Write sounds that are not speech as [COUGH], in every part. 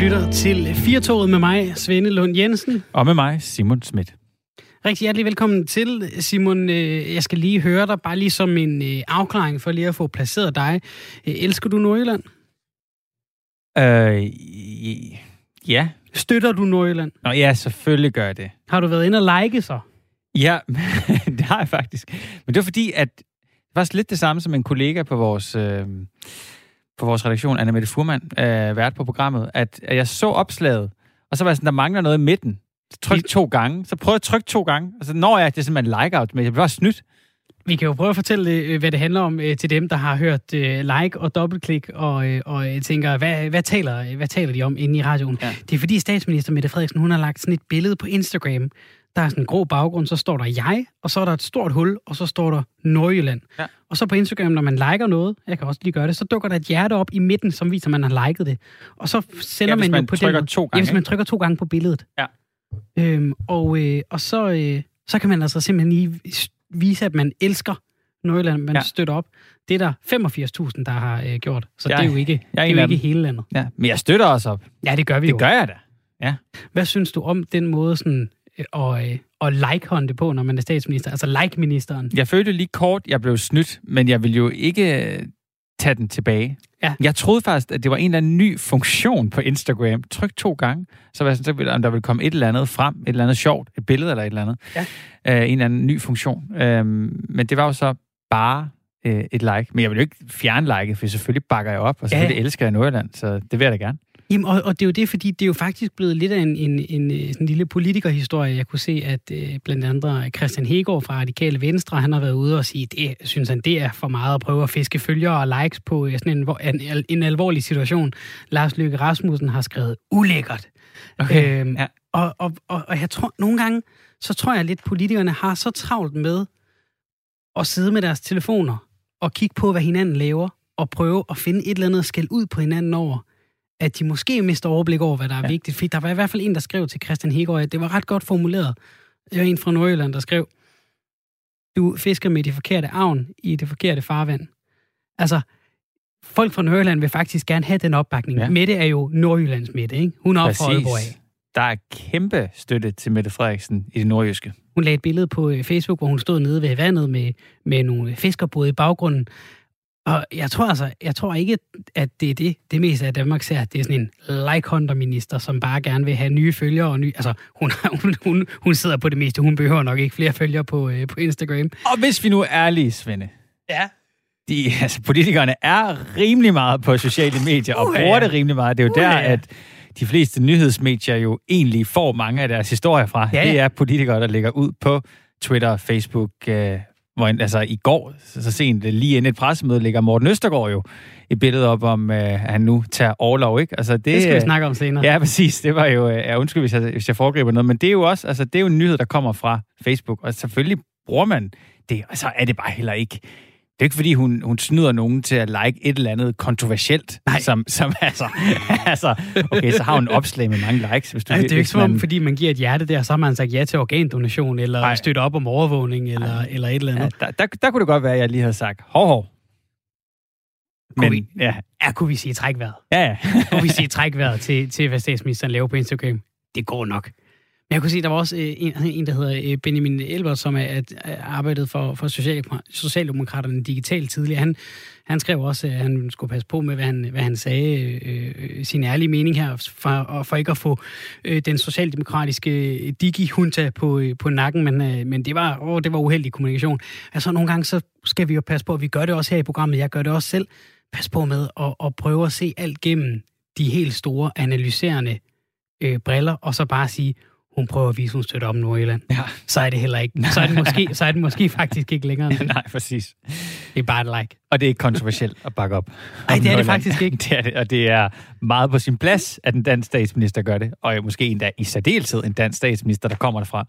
lytter til Firtoget med mig, Svende Lund Jensen. Og med mig, Simon Schmidt. Rigtig hjertelig velkommen til, Simon. Øh, jeg skal lige høre dig, bare lige som en øh, afklaring for lige at få placeret dig. Øh, elsker du Nordjylland? Øh, ja. Støtter du Nordjylland? Nå ja, selvfølgelig gør jeg det. Har du været inde og like så? Ja, [LAUGHS] det har jeg faktisk. Men det var fordi, at det var lidt det samme som en kollega på vores, øh, på vores redaktion, Anna Mette Furman, øh, vært på programmet, at, at jeg så opslaget, og så var jeg sådan, der mangler noget i midten. Så trykte to gange, så jeg at trykke to gange, og så når jeg, det er simpelthen like-out, men jeg også snydt. Vi kan jo prøve at fortælle, øh, hvad det handler om øh, til dem, der har hørt øh, like og dobbeltklik og, og tænker, hvad, hvad, taler, hvad taler de om inde i radioen? Ja. Det er fordi statsminister Mette Frederiksen, hun har lagt sådan et billede på Instagram. Der er sådan en grå baggrund, så står der jeg, og så er der et stort hul, og så står der Nordjylland. Ja. Og så på Instagram, når man liker noget, jeg kan også lige gøre det, så dukker der et hjerte op i midten, som viser, at man har liket det. Og så sender ja, man, man jo på den... To gange, ja, hvis man trykker to gange på billedet. Ja. Øhm, og, øh, og så, øh, så kan man altså simpelthen lige vise, at man elsker Nordjylland, man ja. støtter op. Det er der 85.000, der har øh, gjort, så jeg, det er jo ikke, jeg er det er jo ikke hele landet. Ja, men jeg støtter også op. Ja, det gør vi det jo. Det gør jeg da. Ja. Hvad synes du om den måde sådan, øh, at, øh, at like-hånde på, når man er statsminister? Altså like-ministeren. Jeg følte lige kort, jeg blev snydt, men jeg vil jo ikke øh, tage den tilbage. Ja. Jeg troede faktisk, at det var en eller anden ny funktion på Instagram. Tryk to gange, så var jeg sådan, om der ville komme et eller andet frem, et eller andet sjovt, et billede eller et eller andet. Ja. Uh, en eller anden ny funktion. Uh, men det var jo så bare uh, et like. Men jeg vil jo ikke fjerne like, for selvfølgelig bakker jeg op, og selvfølgelig ja. elsker jeg Nordjylland, så det vil jeg da gerne. Jamen, og, og det er jo det, fordi det er jo faktisk blevet lidt af en, en, en, en sådan lille politikerhistorie. Jeg kunne se, at øh, blandt andet Christian Hegård fra Radikale Venstre, han har været ude og sige, det synes han, det er for meget at prøve at fiske følgere og likes på øh, sådan en, en, en alvorlig situation. Lars Løkke Rasmussen har skrevet ulækkert. Okay, øhm, ja. og, og, og, og jeg tror, nogle gange, så tror jeg lidt, politikerne har så travlt med at sidde med deres telefoner og kigge på, hvad hinanden laver, og prøve at finde et eller andet skæld ud på hinanden over, at de måske mister overblik over, hvad der er ja. vigtigt. Fordi der var i hvert fald en, der skrev til Christian Hegård, at det var ret godt formuleret. Det var en fra Nordjylland, der skrev, du fisker med de forkerte avn i det forkerte farvand. Altså, folk fra Nordjylland vil faktisk gerne have den opbakning. Ja. Mette er jo Nordjyllands Mette, ikke? Hun er op fra af. Der er kæmpe støtte til Mette Frederiksen i det nordjyske. Hun lagde et billede på øh, Facebook, hvor hun stod nede ved vandet med, med nogle fiskerbåde i baggrunden. Og jeg tror altså, jeg tror ikke, at det er det, det meste af Danmark ser. Det er sådan en like minister som bare gerne vil have nye følgere. Og nye, altså, hun, hun, hun, hun sidder på det meste. Hun behøver nok ikke flere følgere på, øh, på Instagram. Og hvis vi nu er ærlige, Svende. Ja. De, altså, politikerne er rimelig meget på sociale medier, og uh, bruger ja. det rimelig meget. Det er jo uh, der, ja. at de fleste nyhedsmedier jo egentlig får mange af deres historier fra. Ja, ja. Det er politikere, der ligger ud på Twitter, Facebook, øh, hvor altså i går, så, sent lige inden et pressemøde, ligger Morten Østergaard jo et billede op om, øh, at han nu tager overlov, ikke? Altså, det, det skal vi snakke om senere. Ja, præcis. Det var jo, øh, ja, undskyld, hvis jeg, hvis jeg foregriber noget, men det er jo også, altså, det er jo en nyhed, der kommer fra Facebook, og selvfølgelig bruger man det, og så er det bare heller ikke det er ikke, fordi hun, hun snyder nogen til at like et eller andet kontroversielt. Nej. Som, som [LAUGHS] altså, altså, okay, så har hun opslag med mange likes. Hvis du, ja, det er jo ikke som man... fordi man giver et hjerte der, så har man sagt ja til organdonation, eller Nej. støtte op om overvågning, eller, eller et eller andet. Ja, der, der, der kunne det godt være, at jeg lige havde sagt, hov, hov. Men, vi, ja. ja, kunne vi sige trækværet? Ja, ja. kunne vi sige [LAUGHS] trækværet til, til, hvad statsministeren laver på Instagram? Det går nok. Jeg kunne se, der var også øh, en, en der hedder øh, Benjamin Elbert, som er, er øh, arbejdet for, for Socialdemokraterne digitalt tidligere. Han, han skrev også, at han skulle passe på med, hvad han, hvad han sagde, øh, sin ærlige mening her, for, for ikke at få øh, den socialdemokratiske digi-hunta på, øh, på nakken, men, øh, men det, var, åh, det var uheldig kommunikation. Altså nogle gange, så skal vi jo passe på, at vi gør det også her i programmet, jeg gør det også selv, pas på med at, at prøve at se alt gennem de helt store analyserende øh, briller, og så bare sige, hun prøver at vise, hun støtter om Nordjylland, ja. så er det heller ikke. Så er det [LAUGHS] måske, så er det måske faktisk ikke længere. Nej, præcis. Det er bare et like. Og det er ikke kontroversielt at bakke op. Nej, det er det faktisk ikke. [LAUGHS] Det er det, og det er meget på sin plads, at en dansk statsminister gør det. Og måske endda i særdeleshed en dansk statsminister, der kommer derfra.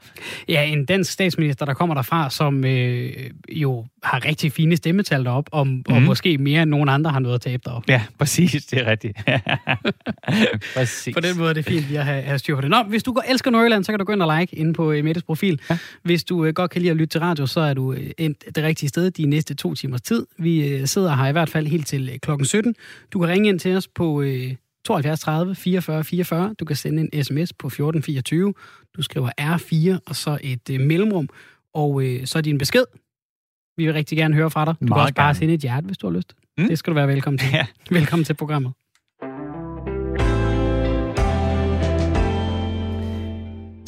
Ja, en dansk statsminister, der kommer derfra, som øh, jo har rigtig fine stemmetal derop, og, mm. og mhm. måske mere end nogen andre har noget at tabe derop. Ja, præcis. Det er rigtigt. [LAUGHS] præcis. På den måde er det fint lige at have, have styr på det. Nå, hvis du går elsker Nordjylland, så kan du gå ind og like inde på uh, Mettes profil. Ja. Hvis du uh, godt kan lide at lytte til radio, så er du endt det rigtige sted de næste to timers tid. Vi uh, sidder her i hvert fald helt til uh, klokken 17. Du kan ringe ind til os på uh, 72 30 44 44. Du kan sende en sms på 1424. Du skriver R4 og så et øh, mellemrum, og øh, så er din besked. Vi vil rigtig gerne høre fra dig. Du Meget kan også bare gerne. sende et hjerte, hvis du har lyst. Mm. Det skal du være velkommen til. [LAUGHS] Ja. Velkommen til programmet.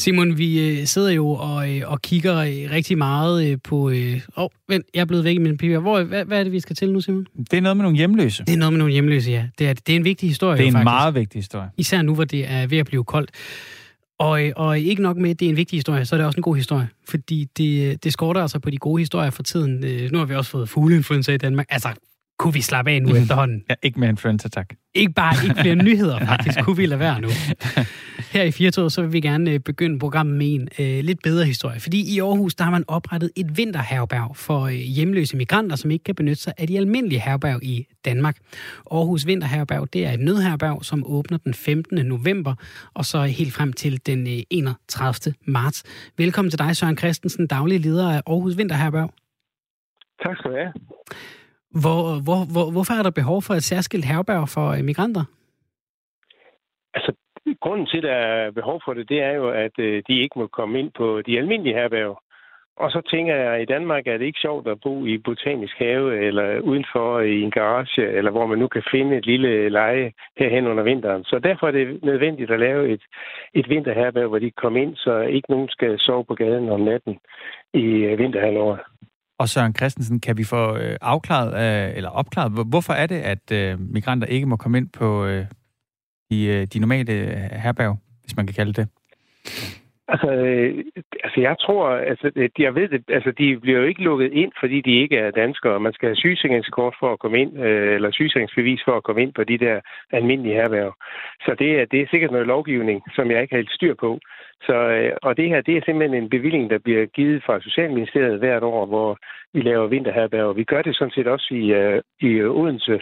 Simon, vi øh, sidder jo og, øh, og kigger øh, rigtig meget på... Åh, oh, vent, jeg er blevet væk i min papir. Hvor, hvad, hvad er det, vi skal til nu, Simon? Det er noget med nogle hjemløse. Det er noget med nogle hjemløse, ja. Det er, det er en vigtig historie, Det er en faktisk. meget vigtig historie. Især nu, hvor det er ved at blive koldt. Og, og ikke nok med, at det er en vigtig historie, så er det også en god historie. Fordi det, det skorter altså på de gode historier for tiden. Nu har vi også fået fugleinfluenza i Danmark. Altså, kunne vi slappe af nu [LAUGHS] efterhånden? Ja, ikke mere influenza, tak. Ikke bare ikke flere nyheder, [LAUGHS] faktisk. Kunne vi lade være nu? [LAUGHS] Her i Firtoget, så vil vi gerne øh, begynde programmet med en øh, lidt bedre historie. Fordi i Aarhus, der har man oprettet et vinterherberg for øh, hjemløse migranter, som ikke kan benytte sig af de almindelige herberg i Danmark. Aarhus Vinterherberg, det er et nødherberg, som åbner den 15. november, og så helt frem til den øh, 31. marts. Velkommen til dig, Søren Christensen, daglig leder af Aarhus Vinterherberg. Tak skal du have. Hvor, hvor, hvor, hvorfor er der behov for et særskilt herberg for migranter? Altså, grunden til, at der er behov for det, det er jo, at øh, de ikke må komme ind på de almindelige herberg. Og så tænker jeg, at i Danmark er det ikke sjovt at bo i botanisk have, eller udenfor i en garage, eller hvor man nu kan finde et lille leje herhen under vinteren. Så derfor er det nødvendigt at lave et, et vinterherberg, hvor de kan komme ind, så ikke nogen skal sove på gaden om natten i øh, vinterhalvåret. Og Søren Christensen, kan vi få øh, afklaret, eller opklaret, hvorfor er det, at migranter ikke må komme ind på de, øh, de normale øh, herberg, hvis man kan kalde det? Altså, øh, altså jeg tror, altså, øh, jeg ved det, altså, de bliver jo ikke lukket ind, fordi de ikke er danskere. Man skal have sygesikringskort for at komme ind, øh, eller sygesikringsbevis for at komme ind på de der almindelige herværv. Så det er, det er sikkert noget lovgivning, som jeg ikke har helt styr på. Så, øh, og det her, det er simpelthen en bevilling, der bliver givet fra Socialministeriet hvert år, hvor vi laver vinterherberg. Vi gør det sådan set også i, øh, i Odense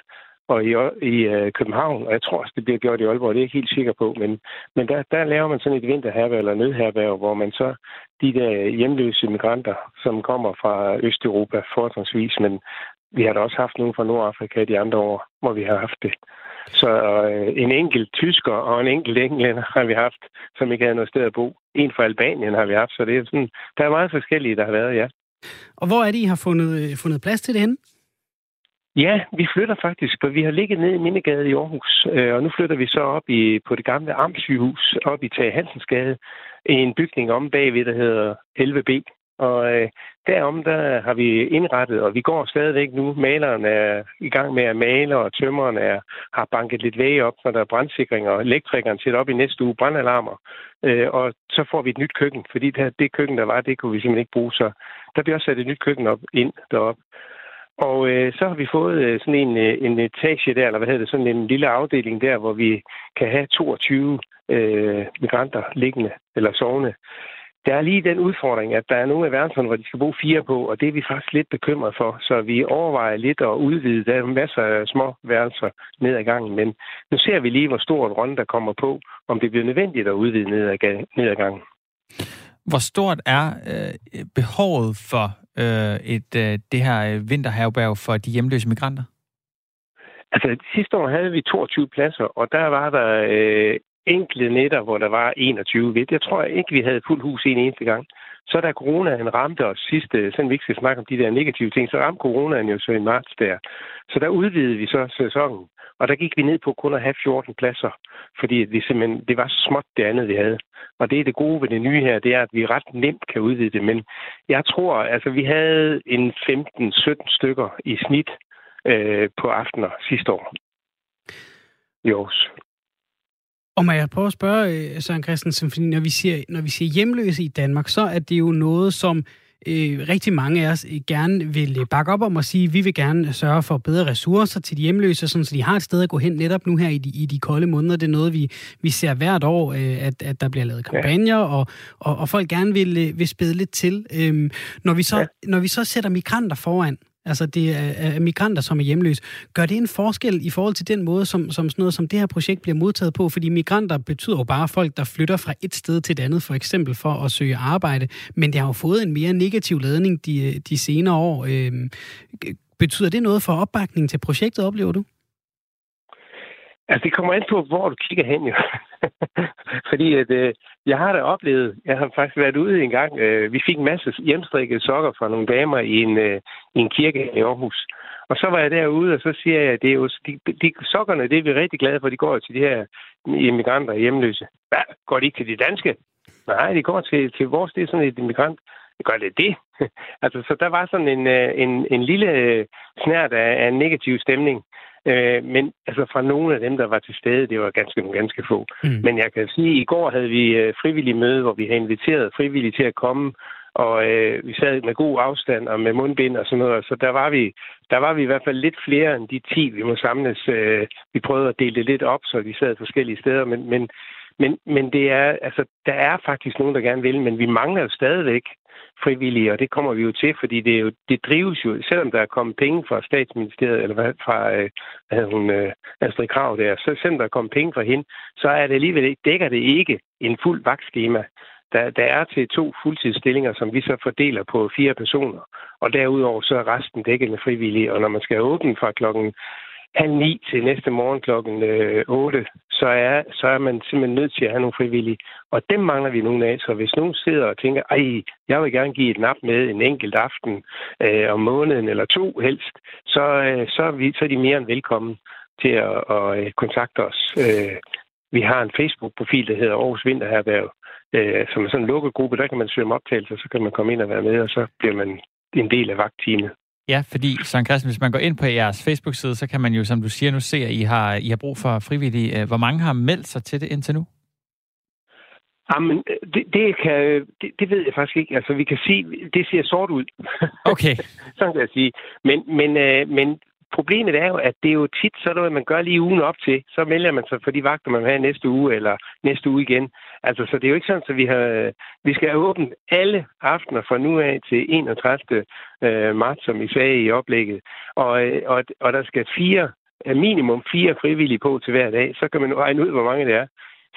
og i, i uh, København, og jeg tror også, det bliver gjort i Aalborg, det er jeg ikke helt sikker på, men, men der, der laver man sådan et vinterherberg eller nødherberg, hvor man så de der hjemløse migranter, som kommer fra Østeuropa fortrinsvis, men vi har da også haft nogen fra Nordafrika de andre år, hvor vi har haft det. Så øh, en enkelt tysker og en enkelt englænder har vi haft, som ikke havde noget sted at bo. En fra Albanien har vi haft, så det er sådan, der er meget forskellige, der har været, ja. Og hvor er det, I har fundet, øh, fundet plads til det henne? Ja, vi flytter faktisk, for vi har ligget ned i Mindegade i Aarhus, øh, og nu flytter vi så op i, på det gamle Amtssygehus, op i Tage Hansensgade, i en bygning om bagved, der hedder 11B. Og øh, derom, der har vi indrettet, og vi går stadigvæk nu. Maleren er i gang med at male, og tømmeren er, har banket lidt væg op, når der er brandsikring, og elektrikeren sætter op i næste uge brandalarmer. Øh, og så får vi et nyt køkken, fordi det, det køkken, der var, det kunne vi simpelthen ikke bruge. Så der bliver også sat et nyt køkken op ind derop. Og øh, så har vi fået øh, sådan en, øh, en øh, etage der, eller hvad hedder det, sådan en lille afdeling der, hvor vi kan have 22 øh, migranter liggende eller sovende. Der er lige den udfordring, at der er nogle af værelserne, hvor de skal bo fire på, og det er vi faktisk lidt bekymret for. Så vi overvejer lidt at udvide. Der er masser af små værelser ned ad gangen, men nu ser vi lige, hvor stor en runde der kommer på, om det bliver nødvendigt at udvide ned ad, gangen. Hvor stort er øh, behovet for øh, et øh, det her øh, vinterherberg for de hjemløse migranter? Altså, sidste år havde vi 22 pladser, og der var der øh, enkelte nætter, hvor der var 21 ved. Jeg tror ikke, vi havde fuld hus en eneste gang. Så da coronaen ramte os sidste, sådan vi ikke skal snakke om de der negative ting, så ramte coronaen jo så i marts der. Så der udvidede vi så sæsonen. Og der gik vi ned på kun at have 14 pladser, fordi vi simpelthen, det var så småt det andet, vi havde. Og det er det gode ved det nye her, det er, at vi ret nemt kan udvide det. Men jeg tror, altså vi havde en 15-17 stykker i snit øh, på aftener sidste år. Jo. Og må jeg prøve at spørge, øh, Søren Christensen, fordi når vi, siger, når vi siger hjemløse i Danmark, så er det jo noget, som øh, rigtig mange af os øh, gerne vil bakke op om og sige, at vi vil gerne sørge for bedre ressourcer til de hjemløse, sådan, så de har et sted at gå hen netop nu her i de, i de kolde måneder. Det er noget, vi, vi ser hvert år, øh, at, at der bliver lavet kampagner, og, og, og folk gerne vil, øh, vil spæde lidt til. Øh, når, vi så, ja. når vi så sætter migranter foran, altså det er, er migranter, som er hjemløse. Gør det en forskel i forhold til den måde, som, som sådan noget som det her projekt bliver modtaget på? Fordi migranter betyder jo bare folk, der flytter fra et sted til et andet, for eksempel for at søge arbejde. Men det har jo fået en mere negativ ladning de, de senere år. Øh, betyder det noget for opbakningen til projektet, oplever du? Altså, det kommer an på, hvor du kigger hen, jo. [LAUGHS] Fordi at, øh, jeg har da oplevet, jeg har faktisk været ude en gang, øh, vi fik en masse hjemstrikkede sokker fra nogle damer i en, øh, i en kirke i Aarhus. Og så var jeg derude, og så siger jeg, at det er jo, de, de sokkerne, det er vi rigtig glade for, de går til de her immigranter og hjemløse. Hvad? Går de ikke til de danske? Nej, de går til, til vores, det er sådan et immigrant. Gør det det? [LAUGHS] altså, så der var sådan en, øh, en, en lille øh, snært af, af en negativ stemning. Øh, men altså fra nogle af dem, der var til stede, det var ganske, ganske få. Mm. Men jeg kan sige, at i går havde vi øh, frivillige møde, hvor vi havde inviteret frivillige til at komme, og øh, vi sad med god afstand og med mundbind og sådan noget, så der var vi, der var vi i hvert fald lidt flere end de 10, vi må samles. Øh, vi prøvede at dele det lidt op, så vi sad forskellige steder, men, men, men, men det er, altså, der er faktisk nogen, der gerne vil, men vi mangler jo stadigvæk frivillige, og det kommer vi jo til, fordi det, er jo, det drives jo, selvom der er kommet penge fra statsministeriet, eller hvad, fra øh, hvad hun, øh, Astrid Krav der, så selvom der er kommet penge fra hende, så er det alligevel, dækker det ikke en fuld vagtskema. Der, der er til to fuldtidsstillinger, som vi så fordeler på fire personer, og derudover så er resten dækket med frivillige, og når man skal åbne fra klokken halv ni til næste morgen klokken øh, 8, så er, så er man simpelthen nødt til at have nogle frivillige. Og dem mangler vi nogle af. Så hvis nogen sidder og tænker, ej, jeg vil gerne give et nap med en enkelt aften øh, om måneden eller to helst, så, øh, så, er vi, så er de mere end velkommen til at, at, øh, kontakte os. Øh, vi har en Facebook-profil, der hedder Aarhus Vinterherberg, øh, som er sådan en lukket gruppe. Der kan man søge om optagelser, så kan man komme ind og være med, og så bliver man en del af vagtteamet. Ja, fordi Søren Christian, hvis man går ind på jeres Facebook-side, så kan man jo, som du siger nu, se, at I har, I har brug for frivillige. Hvor mange har meldt sig til det indtil nu? Jamen, det, det, kan, det, det ved jeg faktisk ikke. Altså, vi kan sige, det ser sort ud. Okay. [LAUGHS] Sådan kan jeg sige. Men, men, øh, men problemet er jo, at det er jo tit sådan noget, man gør lige ugen op til. Så melder man sig for de vagter, man vil have næste uge, eller næste uge igen. Altså, så det er jo ikke sådan, at vi, har, vi skal åbne alle aftener fra nu af til 31. Øh, marts, som I sagde i oplægget. Og, øh, og, og der skal fire, øh, minimum fire frivillige på til hver dag. Så kan man regne ud, hvor mange det er.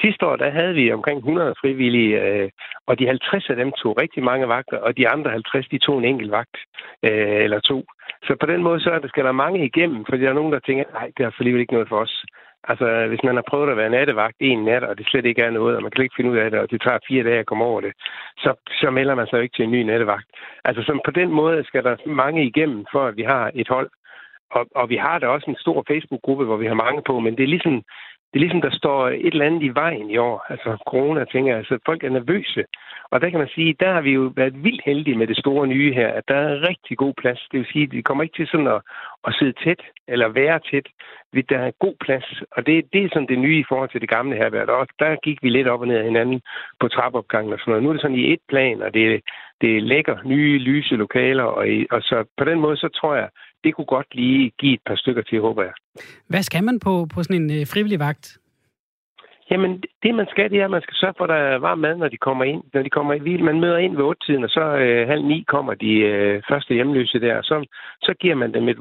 Sidste år, der havde vi omkring 100 frivillige, øh, og de 50 af dem tog rigtig mange vagter, og de andre 50, de tog en enkelt vagt øh, eller to. Så på den måde, så er skal der mange igennem, for der er nogen, der tænker, nej, det er for alligevel ikke noget for os. Altså, hvis man har prøvet at være nattevagt en nat, og det slet ikke er noget, og man kan ikke finde ud af det, og det tager fire dage at komme over det, så, så melder man sig jo ikke til en ny nattevagt. Altså, så på den måde skal der mange igennem, for at vi har et hold. Og, og vi har da også en stor Facebook-gruppe, hvor vi har mange på, men det er ligesom, det er ligesom, der står et eller andet i vejen i år. Altså corona, tænker jeg. Altså, folk er nervøse. Og der kan man sige, der har vi jo været vildt heldige med det store nye her, at der er rigtig god plads. Det vil sige, at vi kommer ikke til sådan at, at sidde tæt eller være tæt. Der er god plads, og det, det er sådan det nye i forhold til det gamle her. Og der gik vi lidt op og ned af hinanden på trappeopgangen og sådan noget. Nu er det sådan i et plan, og det, det er lækker, nye, lyse lokaler. Og, og så på den måde, så tror jeg, det kunne godt lige give et par stykker til, håber jeg. Hvad skal man på, på sådan en øh, frivillig vagt? Jamen, det man skal, det er, at man skal sørge for, at der er varm mad, når de kommer ind. Når de kommer ind, man møder ind ved 8-tiden, og så øh, halv ni kommer de øh, første hjemløse der. Så, så giver man dem et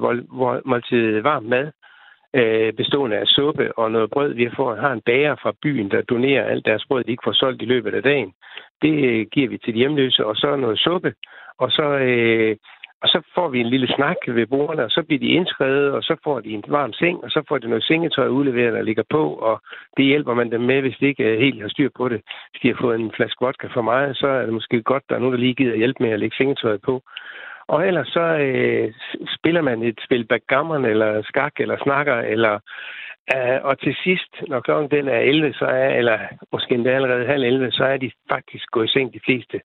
måltid varm mad, øh, bestående af suppe og noget brød. Vi får, har en bager fra byen, der donerer alt deres brød, de ikke får solgt i løbet af dagen. Det øh, giver vi til de hjemløse, og så noget suppe. Og så øh, og så får vi en lille snak ved bordene, og så bliver de indskrevet, og så får de en varm seng, og så får de noget sengetøj udleveret, der ligger på, og det hjælper man dem med, hvis de ikke øh, helt har styr på det. Hvis de har fået en flaske vodka for meget, så er det måske godt, der er nogen, der lige gider hjælpe med at lægge sengetøjet på. Og ellers så øh, spiller man et spil backgammon, eller skak, eller snakker, eller Øh, og til sidst, når klokken den er 11, så er, eller måske endda allerede halv 11, så er de faktisk gået i seng de fleste.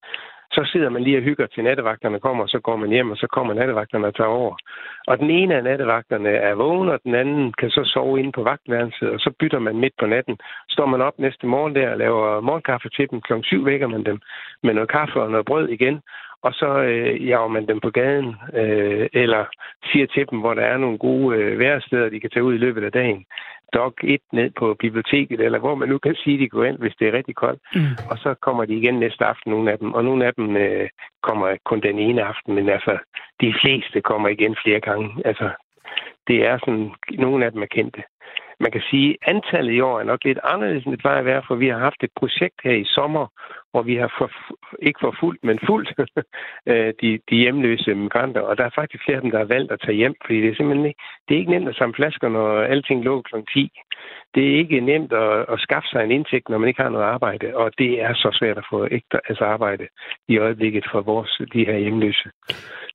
Så sidder man lige og hygger til nattevagterne kommer, og så går man hjem, og så kommer nattevagterne og tager over. Og den ene af nattevagterne er vågen, og den anden kan så sove inde på vagtværelset, og så bytter man midt på natten. Står man op næste morgen der og laver morgenkaffe til dem. Klokken syv vækker man dem med noget kaffe og noget brød igen, og så øh, jager man dem på gaden, øh, eller siger til dem, hvor der er nogle gode øh, væresteder, de kan tage ud i løbet af dagen. Dog 1 ned på biblioteket, eller hvor man nu kan sige, de går ind, hvis det er rigtig koldt. Mm. Og så kommer de igen næste aften, nogle af dem. Og nogle af dem øh, kommer kun den ene aften, men altså, de fleste kommer igen flere gange. Altså, det er sådan, nogle af dem er kendte. man kan sige, at antallet i år er nok lidt anderledes, end det plejer at være, for vi har haft et projekt her i sommer, hvor vi har for, ikke for fuldt, men fuldt [LAUGHS] øh, de, de hjemløse migranter. Og der er faktisk flere af dem, der har valgt at tage hjem, fordi det er simpelthen ikke, det er ikke nemt at samle flasker, når alting lå kl. 10. Det er ikke nemt at, at skaffe sig en indtægt, når man ikke har noget arbejde, og det er så svært at få ægte altså arbejde i øjeblikket for vores, de her hjemløse.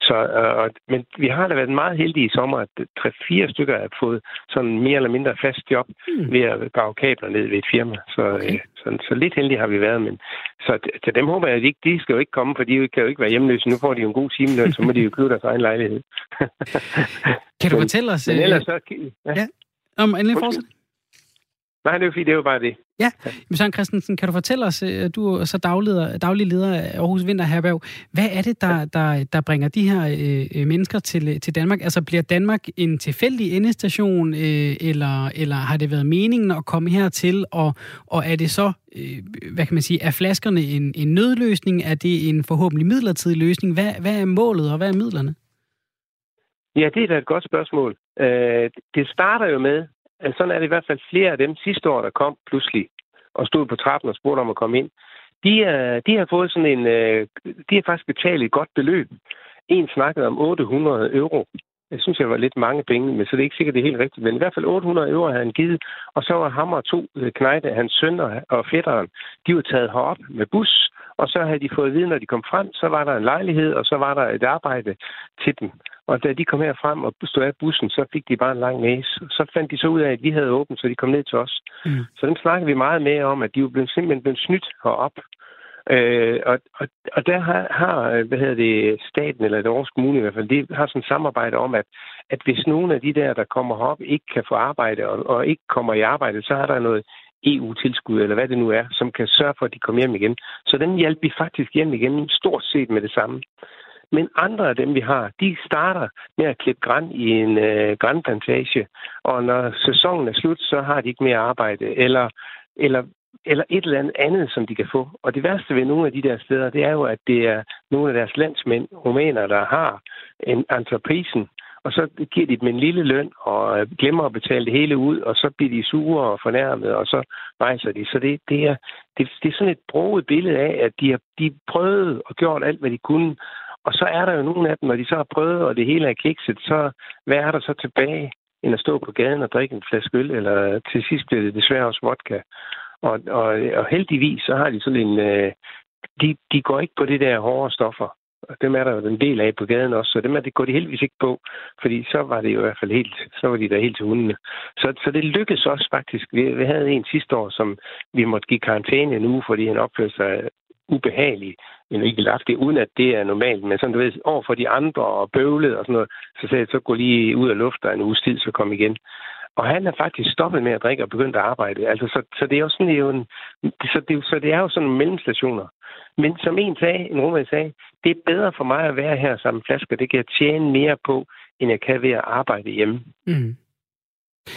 Så, øh, men vi har da været meget heldige i sommer, at tre-fire stykker har fået sådan mere eller mindre fast job mm. ved at grave kabler ned ved et firma. Så, okay. øh, så, så lidt heldige har vi været. Men, så til dem håber jeg, at de, de skal jo ikke komme, for de kan jo ikke være hjemløse. Nu får de jo en god timeløn, så må de jo købe deres egen lejlighed. kan du [LAUGHS] fortælle os... Men ellers øh, så... Ja. ja. Om, endelig fortsæt. Nej, det er jo fordi, det er jo bare det. Ja, men Søren Christensen, kan du fortælle os, øh, du er så dagleder, daglig leder af Aarhus Vinterherberg, hvad er det, der, der, der bringer de her øh, mennesker til, til Danmark? Altså bliver Danmark en tilfældig endestation, øh, eller, eller har det været meningen at komme hertil, og, og er det så, øh, hvad kan man sige, er flaskerne en, en nødløsning? Er det en forhåbentlig midlertidig løsning? Hvad, hvad er målet, og hvad er midlerne? Ja, det er da et godt spørgsmål. Øh, det starter jo med, sådan er det i hvert fald flere af dem sidste år, der kom pludselig og stod på trappen og spurgte om at komme ind. De, er, de har fået sådan en... Øh, de har faktisk betalt et godt beløb. En snakkede om 800 euro. Jeg synes, jeg var lidt mange penge, men så det er ikke sikkert, det er helt rigtigt. Men i hvert fald 800 euro havde han givet. Og så var ham og to øh, knejde, hans søn og fætteren, de var taget herop med bus. Og så havde de fået at vide, når de kom frem, så var der en lejlighed, og så var der et arbejde til dem. Og da de kom her frem og stod af bussen, så fik de bare en lang næse. Så fandt de så ud af, at vi havde åbent, så de kom ned til os. Mm. Så dem snakkede vi meget med om, at de var blevet, simpelthen blevet snydt herop. Øh, og, og, og der har, har, hvad hedder det, staten, eller det Aarhus Kommune i hvert fald, de har sådan et samarbejde om, at, at hvis nogen af de der, der kommer herop, ikke kan få arbejde, og, og ikke kommer i arbejde, så har der noget EU-tilskud, eller hvad det nu er, som kan sørge for, at de kommer hjem igen. Så den hjælper vi faktisk hjem igen, stort set med det samme. Men andre af dem, vi har, de starter med at klippe græn i en øh, grænplantage, og når sæsonen er slut, så har de ikke mere arbejde, eller, eller, eller et eller andet andet, som de kan få. Og det værste ved nogle af de der steder, det er jo, at det er nogle af deres landsmænd, rumæner, der har en entreprisen, og så giver de dem en lille løn og øh, glemmer at betale det hele ud, og så bliver de sure og fornærmet, og så rejser de. Så det, det, er, det, det er sådan et broget billede af, at de har de prøvet og gjort alt, hvad de kunne, og så er der jo nogle af dem, når de så har prøvet, og det hele er kikset, så hvad er der så tilbage, end at stå på gaden og drikke en flaske øl, eller til sidst bliver det desværre også vodka. Og, og, og heldigvis, så har de sådan en... Øh, de, de går ikke på det der hårde stoffer. Og dem er der jo en del af på gaden også, så dem er, det går de heldigvis ikke på, fordi så var det jo i hvert fald helt, så var de der helt til hundene. Så, så det lykkedes også faktisk. Vi, vi havde en sidste år, som vi måtte give karantæne nu, fordi han opførte sig ubehagelig en enkelt aften, uden at det er normalt. Men sådan, du ved, over for de andre og bøvlet og sådan noget, så sagde jeg, så gå lige ud af luften en uges tid, så kom igen. Og han er faktisk stoppet med at drikke og begyndt at arbejde. Altså, så, så det er jo sådan det er jo en, så det, så det er jo sådan mellemstationer. Men som en sagde, en rummer sagde, det er bedre for mig at være her sammen flasker. Det kan jeg tjene mere på, end jeg kan ved at arbejde hjemme. Mm.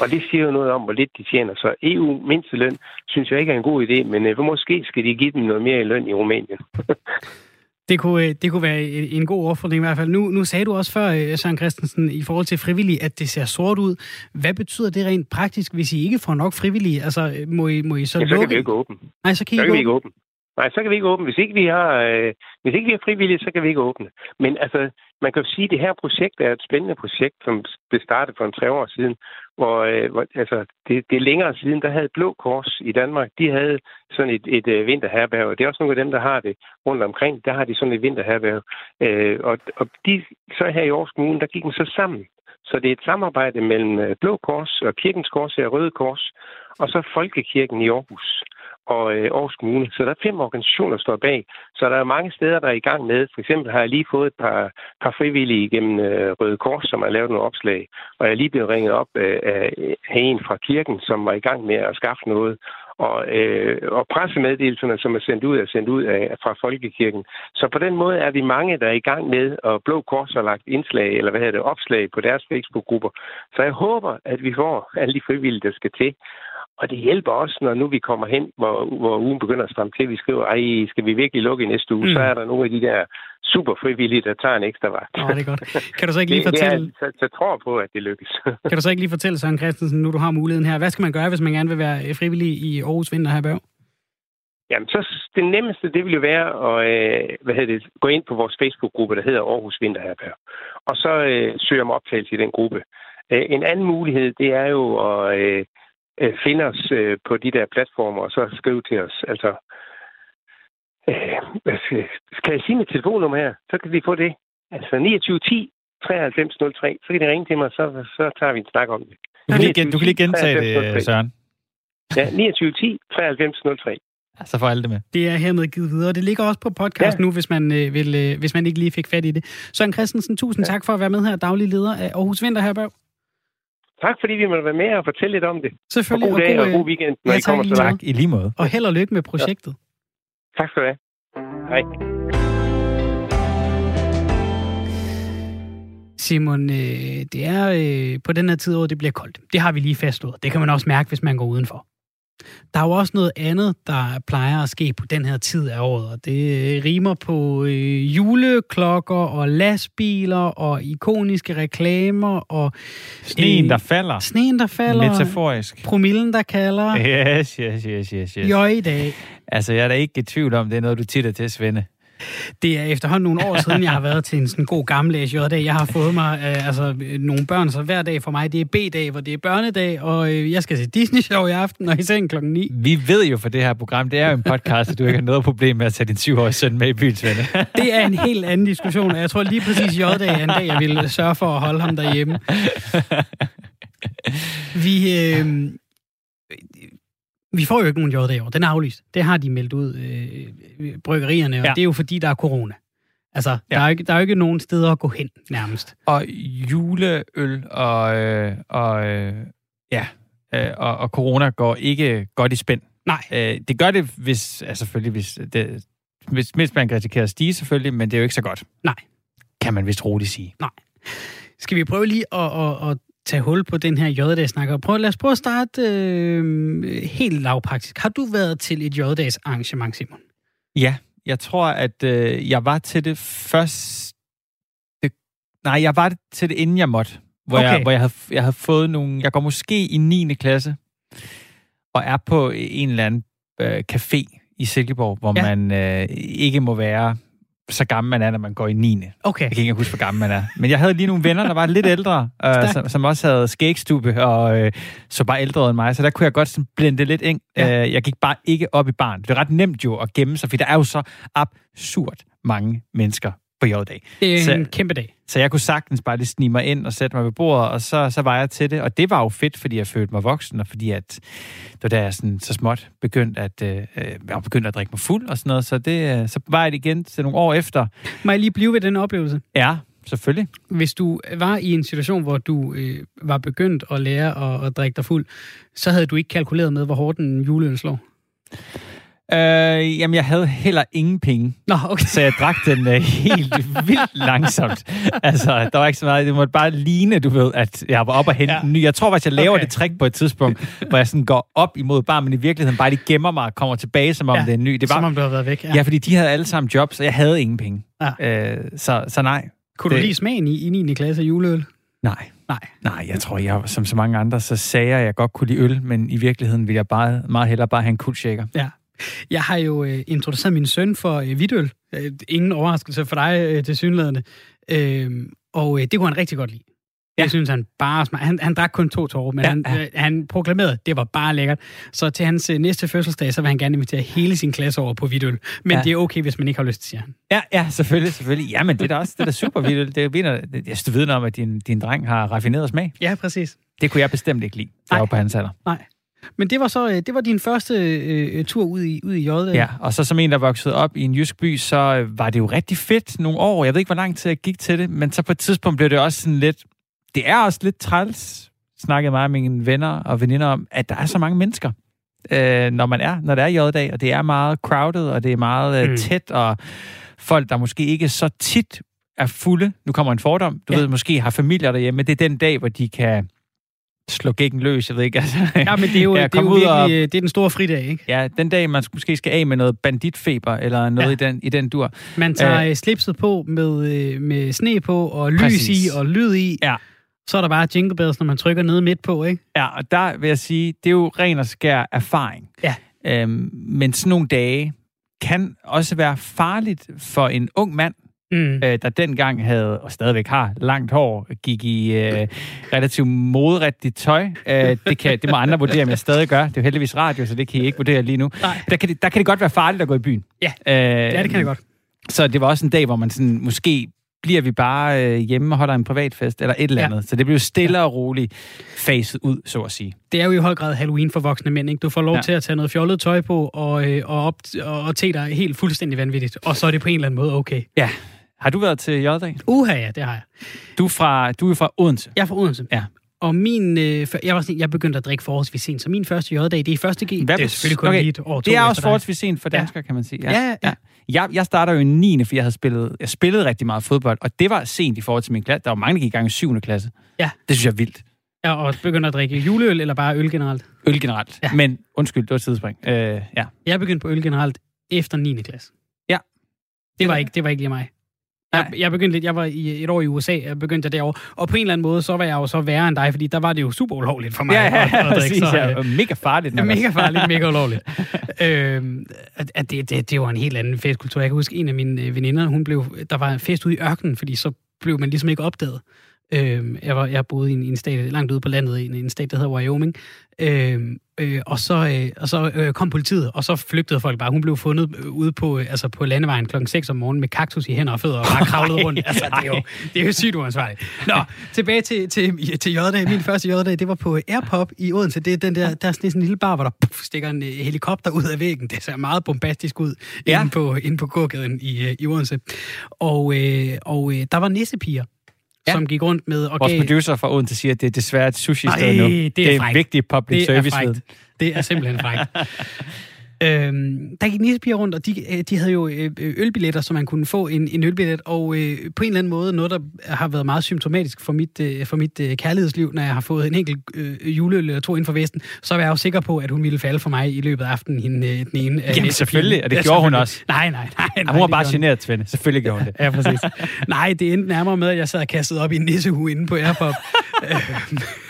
Og det siger jo noget om, hvor lidt de tjener. Så EU mindsteløn synes jeg ikke er en god idé, men øh, måske skal de give dem noget mere i løn i Rumænien. [LAUGHS] Det kunne, øh, det kunne være en god opfordring i hvert fald. Nu, nu sagde du også før, øh, Søren Christensen, i forhold til frivillige, at det ser sort ud. Hvad betyder det rent praktisk, hvis I ikke får nok frivillige? Altså, må I, må I så ja, så kan vi ikke åbne. Nej, så kan, I så kan vi ikke åbne. Nej, så kan vi ikke åbne. Hvis ikke vi har, øh, hvis ikke vi har frivillige, så kan vi ikke åbne. Men altså, man kan jo sige, at det her projekt er et spændende projekt, som blev startet for en tre år siden, hvor, øh, hvor altså, det, det er længere siden, der havde Blå Kors i Danmark, de havde sådan et, et øh, vinterherberg. Det er også nogle af dem, der har det rundt omkring. Der har de sådan et vinterherberg. Øh, og, og de, så her i Aarhus Kommune, der gik den så sammen. Så det er et samarbejde mellem øh, Blå Kors og Kirkens Kors og Røde Kors, og så Folkekirken i Aarhus og øh, Aarhus Kommune. Så der er fem organisationer, der står bag. Så der er mange steder, der er i gang med. For eksempel har jeg lige fået et par, par frivillige igennem øh, Røde Kors, som har lavet nogle opslag. Og jeg er lige blevet ringet op øh, af en fra kirken, som var i gang med at skaffe noget. Og, øh, og pressemeddelelserne, som er sendt ud, er sendt ud af, fra Folkekirken. Så på den måde er vi mange, der er i gang med, og Blå Kors har lagt indslag, eller hvad hedder det, opslag på deres Facebook-grupper. Så jeg håber, at vi får alle de frivillige, der skal til. Og det hjælper også, når nu vi kommer hen, hvor, hvor ugen begynder at stramme til. Vi skriver, ej, skal vi virkelig lukke i næste uge? Mm. Så er der nogle af de der super frivillige, der tager en ekstra vagt. Åh, det er godt. Kan du så ikke lige [LAUGHS] fortælle... Det er, så, så tror på, at det lykkes. [LAUGHS] kan du så ikke lige fortælle, Søren Christensen, nu du har muligheden her. Hvad skal man gøre, hvis man gerne vil være frivillig i Aarhus Vinterherberg? Jamen, så det nemmeste, det vil jo være at øh, hvad hedder det, gå ind på vores Facebook-gruppe, der hedder Aarhus Vinterherberg. Og så øh, søge om optagelse i den gruppe. Øh, en anden mulighed, det er jo at øh, øh finde os øh, på de der platformer, og så skrive til os. Altså, øh, skal jeg sige mit telefonnummer her? Så kan vi få det. Altså 2910 9303. Så kan de ringe til mig, så, så tager vi en snak om det. Du kan lige, du kan lige gentage det, Søren. Ja, 2910 9303. Ja, så får alle det med. Det er hermed givet videre. Det ligger også på podcast ja. nu, hvis man, øh, vil, øh, hvis man ikke lige fik fat i det. Søren Christensen, tusind ja. tak for at være med her, daglig leder af Aarhus Vinterherberg. Tak fordi vi måtte være med og fortælle lidt om det. Selvfølgelig. Og god dag og, god, og god weekend, når ja, I kommer så langt. Tak, i lige måde. Og held og lykke med projektet. Ja. Tak skal du have. Hej. Simon, øh, det er øh, på den her tid, hvor det bliver koldt. Det har vi lige fastslået. Det kan man også mærke, hvis man går udenfor. Der er jo også noget andet, der plejer at ske på den her tid af året, og det rimer på øh, juleklokker og lastbiler og ikoniske reklamer og... Sneen, øh, der falder. Sneen, der falder. Metaforisk. Promillen, der kalder. Yes, yes, yes, yes, yes. Jo i dag. Altså, jeg er da ikke i tvivl om, det er noget, du titter til, Svende. Det er efterhånden nogle år siden, jeg har været til en sådan god gammeldags J-dag. Jeg har fået mig øh, altså, nogle børn, så hver dag for mig, det er B-dag, hvor det er børnedag, og øh, jeg skal se Disney-show i aften, og i seng klokken 9. Vi ved jo for det her program, det er jo en podcast, at du ikke har noget problem med at tage din syvårige søn med i byen, Svende. [LAUGHS] det er en helt anden diskussion, og jeg tror lige præcis J-dag er en dag, jeg vil sørge for at holde ham derhjemme. Vi, øh, vi får jo ikke nogen j i år. Den er aflyst. Det har de meldt ud, øh, bryggerierne, og ja. det er jo fordi, der er corona. Altså, ja. der, er ikke, der er jo ikke nogen steder at gå hen, nærmest. Og juleøl og, øh, og, øh, ja, øh, og, og corona går ikke godt i spænd. Nej. Øh, det gør det, hvis, altså selvfølgelig, hvis, det, hvis, hvis man kan risikere at stige selvfølgelig, men det er jo ikke så godt. Nej. Kan man vist roligt sige. Nej. Skal vi prøve lige at, at, at tage hul på den her J-dags snakker. Prøv, lad os prøve at starte øh, helt lavpraktisk. Har du været til et J-dags arrangement, Simon? Ja, jeg tror, at øh, jeg var til det først... Det, nej, jeg var til det, inden jeg måtte. Hvor, okay. jeg, hvor jeg, havde, jeg havde fået nogle... Jeg går måske i 9. klasse, og er på en eller anden øh, café i Silkeborg, hvor ja. man øh, ikke må være så gammel man er, når man går i 9. Okay. Jeg kan ikke huske, hvor gammel man er. Men jeg havde lige nogle venner, der var lidt ældre, [LAUGHS] øh, som, som også havde skægstube og øh, så bare ældre end mig. Så der kunne jeg godt sådan blende lidt ind. Ja. Øh, jeg gik bare ikke op i barn. Det er ret nemt jo at gemme sig, for der er jo så absurd mange mennesker på J-dag. Det er så, en kæmpe dag. Så jeg kunne sagtens bare lige snige mig ind og sætte mig ved bordet, og så, så var jeg til det. Og det var jo fedt, fordi jeg følte mig voksen, og fordi at, det var da jeg sådan, så småt begyndte at, øh, jeg begyndte at drikke mig fuld og sådan noget. Så, det, øh, så var jeg det igen til nogle år efter. Må jeg lige blive ved den oplevelse? Ja, selvfølgelig. Hvis du var i en situation, hvor du øh, var begyndt at lære at, at drikke dig fuld, så havde du ikke kalkuleret med, hvor hårdt en juleøl slår? Øh, jamen, jeg havde heller ingen penge. Nå, okay. Så jeg drak den uh, helt [LAUGHS] vildt langsomt. Altså, der var ikke så meget. Det måtte bare ligne, du ved, at jeg var op og hente ja. en ny. Jeg tror faktisk, jeg laver okay. det trick på et tidspunkt, hvor jeg sådan går op imod bar, men i virkeligheden bare de gemmer mig og kommer tilbage, som om ja, det er en ny. Det var, som om du har været væk. Ja. ja, fordi de havde alle sammen jobs, og jeg havde ingen penge. Ja. Øh, så, så nej. Kunne det... du lige smagen i, i 9. klasse af juleøl? Nej. Nej. Nej, jeg tror, jeg, som så mange andre, så sagde jeg, at jeg godt kunne lide øl, men i virkeligheden ville jeg bare, meget hellere bare have en kuldshaker. Ja. Jeg har jo øh, introduceret min søn for øh, vidøl. Øh, ingen overraskelse for dig øh, til synlædende. Øh, og øh, det kunne han rigtig godt lide. Ja. Jeg synes, han bare smag. Han, han drak kun to tårer, men ja, han, ja. Øh, han proklamerede, at det var bare lækkert. Så til hans øh, næste fødselsdag, så vil han gerne invitere hele sin klasse over på vidøl. Men ja. det er okay, hvis man ikke har lyst, siger han. Ja, ja, selvfølgelig, selvfølgelig. Ja, men det er da også det er da super vidøl. Det er, jeg synes, du om, at din, din dreng har raffineret smag. Ja, præcis. Det kunne jeg bestemt ikke lide, var på hans alder. Nej. Men det var så øh, det var din første øh, tur ud i, ud i J. Ja, og så som en, der voksede op i en jysk by, så øh, var det jo rigtig fedt nogle år. Jeg ved ikke, hvor lang tid jeg gik til det, men så på et tidspunkt blev det også sådan lidt... Det er også lidt træls, snakkede mig med mine venner og veninder om, at der er så mange mennesker, øh, når man er, når det er J-dag, og det er meget crowded, og det er meget øh, mm. tæt, og folk, der måske ikke så tit er fulde. Nu kommer en fordom. Du ja. ved, måske har familier derhjemme. Det er den dag, hvor de kan slå gækken løs, jeg ved ikke. [LAUGHS] Altså, ja, men det er jo, ja, det er jo virkelig, og, det er den store fridag, ikke? Ja, den dag, man måske skal af med noget banditfeber, eller noget ja. i, den, i den dur. Man tager Æh, øh, slipset på med, øh, med sne på, og lys præcis. i, og lyd i. Ja. Så er der bare jingle bells, når man trykker nede midt på, ikke? Ja, og der vil jeg sige, det er jo ren og skær erfaring. Ja. Øhm, men sådan nogle dage kan også være farligt for en ung mand, mm. øh, der dengang havde, og stadigvæk har, langt hår, gik i øh, relativt moderigtigt tøj. Øh, det, kan, det må andre vurdere, om jeg stadig gør. Det er jo heldigvis radio, så det kan I ikke vurdere lige nu. Der kan, det, der kan det godt være farligt at gå i byen. Ja, øh, ja det kan det godt. Så det var også en dag, hvor man sådan måske bliver vi bare øh, hjemme og holder en privatfest, eller et eller andet. Ja. Så det bliver stille og roligt faset ud, så at sige. Det er jo i høj grad Halloween for voksne mænd, ikke? Du får lov ja. til at tage noget fjollet tøj på, og, øh, og, op, og, og te dig helt fuldstændig vanvittigt. Og så er det på en eller anden måde okay. Ja. Har du været til J-dag? Uha, ja, det har jeg. Du er fra, du er fra Odense? Jeg er fra Odense. Ja. Og min, øh, jeg, var sådan, jeg begyndte at drikke forholdsvis sent, så min første J-dag, det er første G. Hvad? Det er selvfølgelig kun okay. lige et år, Det er også forholdsvis sent for danskere, ja. kan man sige. Ja, ja. ja. ja. Jeg, jeg starter jo i 9. for jeg havde spillet, jeg spillede rigtig meget fodbold, og det var sent i forhold til min klasse. Der var mange, der gik i gang i 7. klasse. Ja. Det synes jeg er vildt. Ja, og begynder at drikke juleøl, eller bare øl generelt? Øl generelt. Ja. Men undskyld, det var et tidsspring. Øh, ja. Jeg begyndte på øl generelt efter 9. klasse. Ja. Det var ikke, det var ikke lige mig. Jeg, jeg begyndte lidt, jeg var i et år i USA, jeg begyndte derovre, og på en eller anden måde, så var jeg jo så værre end dig, fordi der var det jo super ulovligt for mig. Ja, ja, at, at drikke, så, ja, mega farligt. Ja, mega farligt, mega ulovligt. [LAUGHS] øhm, at, at det, det, det var en helt anden festkultur. Jeg kan huske, en af mine øh, veninder, hun blev, der var en fest ude i ørkenen, fordi så blev man ligesom ikke opdaget. Øh, jeg, var, jeg boede i en, en stat langt ude på landet, i en, en stat, der hedder Wyoming. Øh, øh, og så, øh, og så øh, kom politiet, og så flygtede folk bare. Hun blev fundet øh, ude på, øh, altså på landevejen klokken 6 om morgenen med kaktus i hænder og fødder og bare kravlede rundt. [LAUGHS] Altså, det er jo, det er jo sygt uansvarligt. Nå, tilbage til, til, til J-dag. Min første J-dag, det var på Airpop i Odense. Det er den der, der er sådan en lille bar, hvor der puff, stikker en helikopter ud af væggen. Det ser meget bombastisk ud ja. inde på, inde på gågaden i, i Odense. Og, øh, og øh, der var nissepiger ja. som gik rundt med og Vores gav... producer fra Odense siger, at det er desværre et sushi-sted nu. Det er, det er en vigtig public det service. Er det er simpelthen frækt. [LAUGHS] Øhm, der gik nissepiger rundt, og de, øh, de havde jo øh, ølbilletter, så man kunne få en, en ølbillet, og øh, på en eller anden måde, noget, der har været meget symptomatisk for mit, øh, for mit øh, kærlighedsliv, når jeg har fået en enkelt øh, juleøl eller to ind for Vesten, så var jeg jo sikker på, at hun ville falde for mig i løbet af aftenen, hende, øh, den ene af Jamen selvfølgelig, og det ja, gjorde hun også. Nej, nej, nej. nej hun var bare generet, Svend. Selvfølgelig gjorde hun det. [LAUGHS] ja, præcis. nej, det endte nærmere med, at jeg sad og kastede op i en nissehue inde på Airpop. [LAUGHS]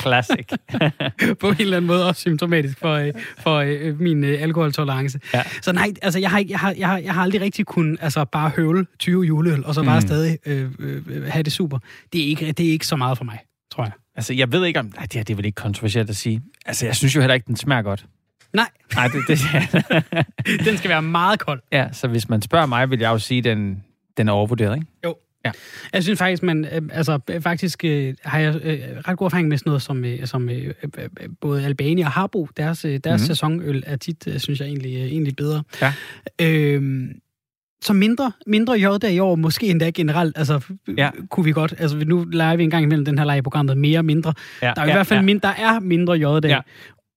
Classic. [LAUGHS] på en eller anden måde også symptomatisk for, øh, for øh, min øh, alkoholtolerance. Ja. Så nej, altså jeg har, jeg, har, jeg, har, jeg har aldrig rigtig kun altså, bare høvle 20 juleøl, og så bare mm. stadig øh, øh, have det super. Det er, ikke, det er ikke så meget for mig, tror jeg. Altså, jeg ved ikke om... Nej, det, her, det er vel ikke kontroversielt at sige. Altså, jeg synes jo heller ikke, den smager godt. Nej. Nej, det, det, [LAUGHS] den skal være meget kold. Ja, så hvis man spørger mig, vil jeg jo sige, at den, den er overvurderet, ikke? Jo. Ja. Jeg synes faktisk, man, øh, altså faktisk øh, har jeg øh, ret god erfaring med sådan noget som, øh, som øh, øh, både Albania og Harbo. Deres, øh, deres mm-hmm. sæsonøl er tit, øh, synes jeg, egentlig, øh, egentlig bedre. Ja. Øh, så mindre, mindre j i år, måske endda generelt, altså ja. kunne vi godt, altså nu leger vi en gang imellem den her leje programmet mere og mindre. Ja, der er ja, i hvert fald ja. mindre, der er mindre j ja.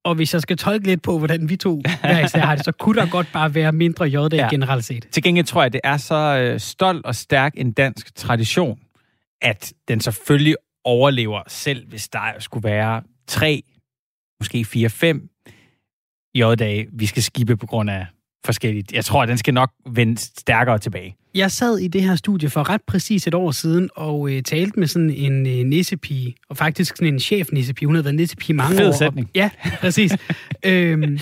Og hvis jeg skal tolke lidt på, hvordan vi to hver især har det, så kunne der godt bare være mindre j ja. generelt set. Til gengæld tror jeg, det er så øh, stolt og stærk en dansk tradition, at den selvfølgelig overlever selv, hvis der skulle være tre, måske fire, fem j-dage, vi skal skibe på grund af forskelligt. Jeg tror, at den skal nok vende stærkere tilbage. Jeg sad i det her studie for ret præcis et år siden og øh, talte med sådan en øh, nissepige, og faktisk sådan en chef-nissepige. Hun havde været nissepige mange Fed år. sætning. Ja, præcis. [LAUGHS] øhm,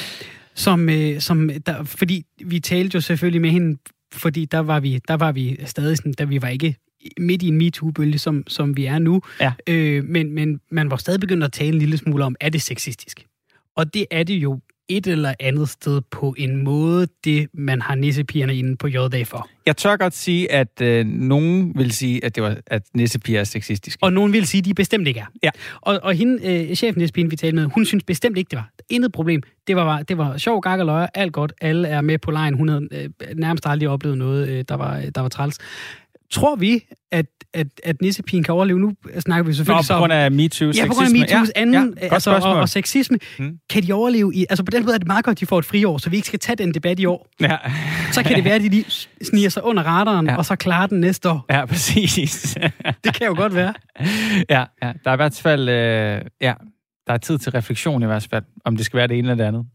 som, øh, som der, fordi vi talte jo selvfølgelig med hende, fordi der var vi, der var vi stadig sådan, da vi var ikke midt i en MeToo-bølge, som, som vi er nu. Ja. Øh, men, men man var stadig begyndt at tale en lille smule om, er det sexistisk? Og det er det jo et eller andet sted på en måde, det man har nissepigerne inde på J-dag for. Jeg tør godt sige, at øh, nogen vil sige, at, det var, at nissepiger er sexistiske. Og nogen vil sige, at de bestemt ikke er. Ja. Og, og hende, øh, chefen nissepigen, vi talte med, hun synes bestemt ikke, det var. Intet problem. Det var, det var sjov, gak og løjer, alt godt. Alle er med på lejen. Hun havde øh, nærmest aldrig oplevet noget, øh, der, var, der var træls. Tror vi, at, at, at nissepigen kan overleve? Nu snakker vi selvfølgelig Nå, på grund af MeToo, Ja, på grund af MeToo's ja, anden, ja, altså, og, og sexisme. Hmm. Kan de overleve i... Altså på den måde er det meget godt, at de får et friår, så vi ikke skal tage den debat i år. Ja. så kan det være, at de lige sniger sig under radaren, ja. og så klarer den næste år. Ja, præcis. [LAUGHS] det kan jo godt være. Ja, ja. der er i hvert fald... Øh, ja, der er tid til refleksion i hvert fald, om det skal være det ene eller det andet.